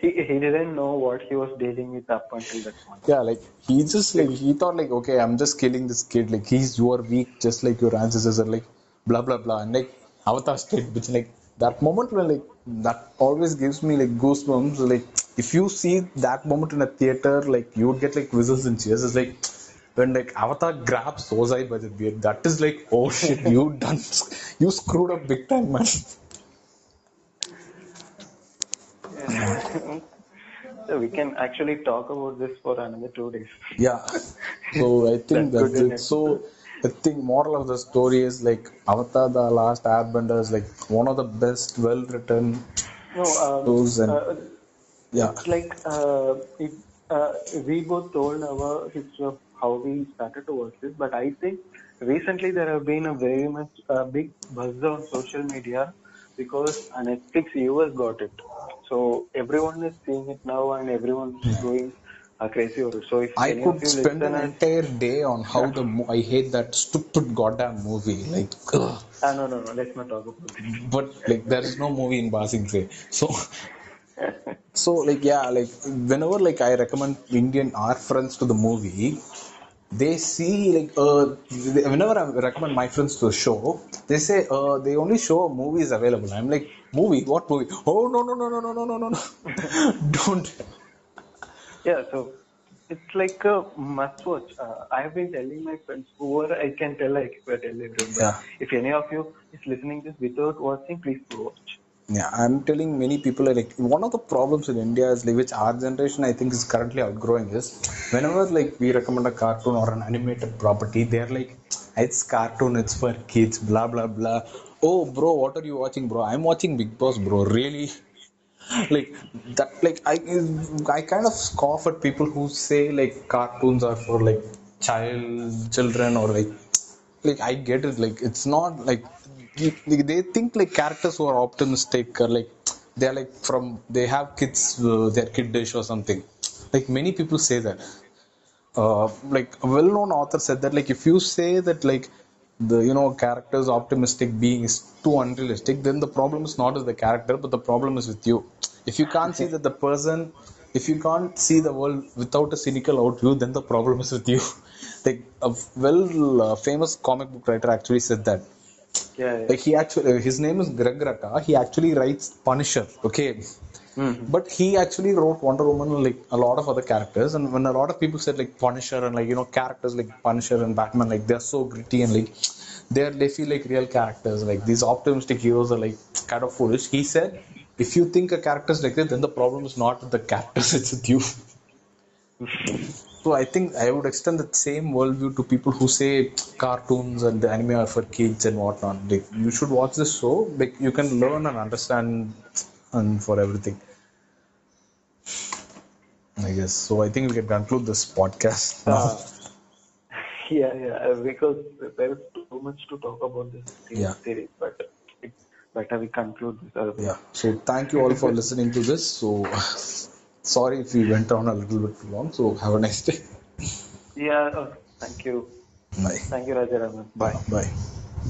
B: he, he didn't know what he was dealing with up until that point.
A: yeah, like he just like he thought like, okay, I'm just killing this kid. Like he's you are weak, just like your ancestors are like blah blah blah. And like Avatar state, which like that moment when like that always gives me like goosebumps. Like if you see that moment in a theater, like you would get like whistles and cheers. It's like when like Avatar grabs Ozai by the beard, that is like, oh shit, you *laughs* done, you screwed up big time, man.
B: So we can actually talk about this for another two days.
A: Yeah. So I think
B: That's
A: that's,
B: good, isn't
A: it.
B: it?
A: So I think moral of the story is like Avatar: The Last Airbender is like one of the best, well-written
B: No, um,
A: shows, and
B: uh,
A: yeah,
B: it's like uh, it, uh, we both told our history of how we started to watch this, but I think recently there have been a very much uh, big buzz on social media because Netflix US got it. So everyone is seeing it now and everyone is going uh, crazy over. So if
A: I could spend an entire day on how the mo- I hate that stupid goddamn movie. Like, ugh.
B: ah, no, no, no, let's not talk about it.
A: but like there is no movie in Ba Sing Se. So so like yeah, like whenever like I recommend Indian our friends to the movie, they see like uh whenever I recommend my friends to a show, they say uh they only show movies available. I'm like movie, what movie? Oh no no no no no no no no no, *laughs* don't.
B: Yeah, so it's like a must watch. Uh, I have been telling my friends, whoever I can tell, I can tell everyone. But
A: Yeah.
B: If any of you is listening this without watching, please do watch.
A: Yeah, I'm telling many people like one of the problems in India is like which our generation I think is currently outgrowing is whenever like we recommend a cartoon or an animated property, they're like it's cartoon, it's for kids, blah blah blah. Oh bro, what are you watching, bro? I'm watching Bigg Boss, bro. Really? *laughs* like that like I I kind of scoff at people who say like cartoons are for like child children or like like I get it like it's not like they think like characters who are optimistic or like they're like from they have kids uh, they're kiddish or something. Like many people say that. Uh, like a well-known author said that like if you say that like the you know character's optimistic being is too unrealistic then the problem is not with the character but the problem is with you. If you can't see that the person if you can't see the world without a cynical outlook, then the problem is with you. *laughs* Like a well uh, famous comic book writer actually said that.
B: Yeah, yeah.
A: like he actually his name is Greg Rucka he actually writes Punisher okay
B: Mhm.
A: but he actually wrote Wonder Woman like a lot of other characters and when a lot of people said like Punisher and like you know characters like Punisher and Batman like they're so gritty and like they're they feel like real characters like these optimistic heroes are like kind of foolish he said if you think a character is like that then the problem is not with the characters *laughs* it's with you So I think I would extend that same worldview to people who say cartoons and the anime are for kids and whatnot. Like you should watch this show. Like you can learn and understand and for everything. I guess so. I think we can conclude this podcast now.
B: Uh, yeah, yeah, because there is too much to talk about this
A: Yeah.
B: series, but it's better we conclude this. otherwise-
A: yeah. So thank you all for listening to this. So *laughs* sorry if we went on a little bit too long. So have a nice day.
B: Yeah, uh, thank you.
A: Bye.
B: Thank you, Rajaraman. Bye.
A: Bye.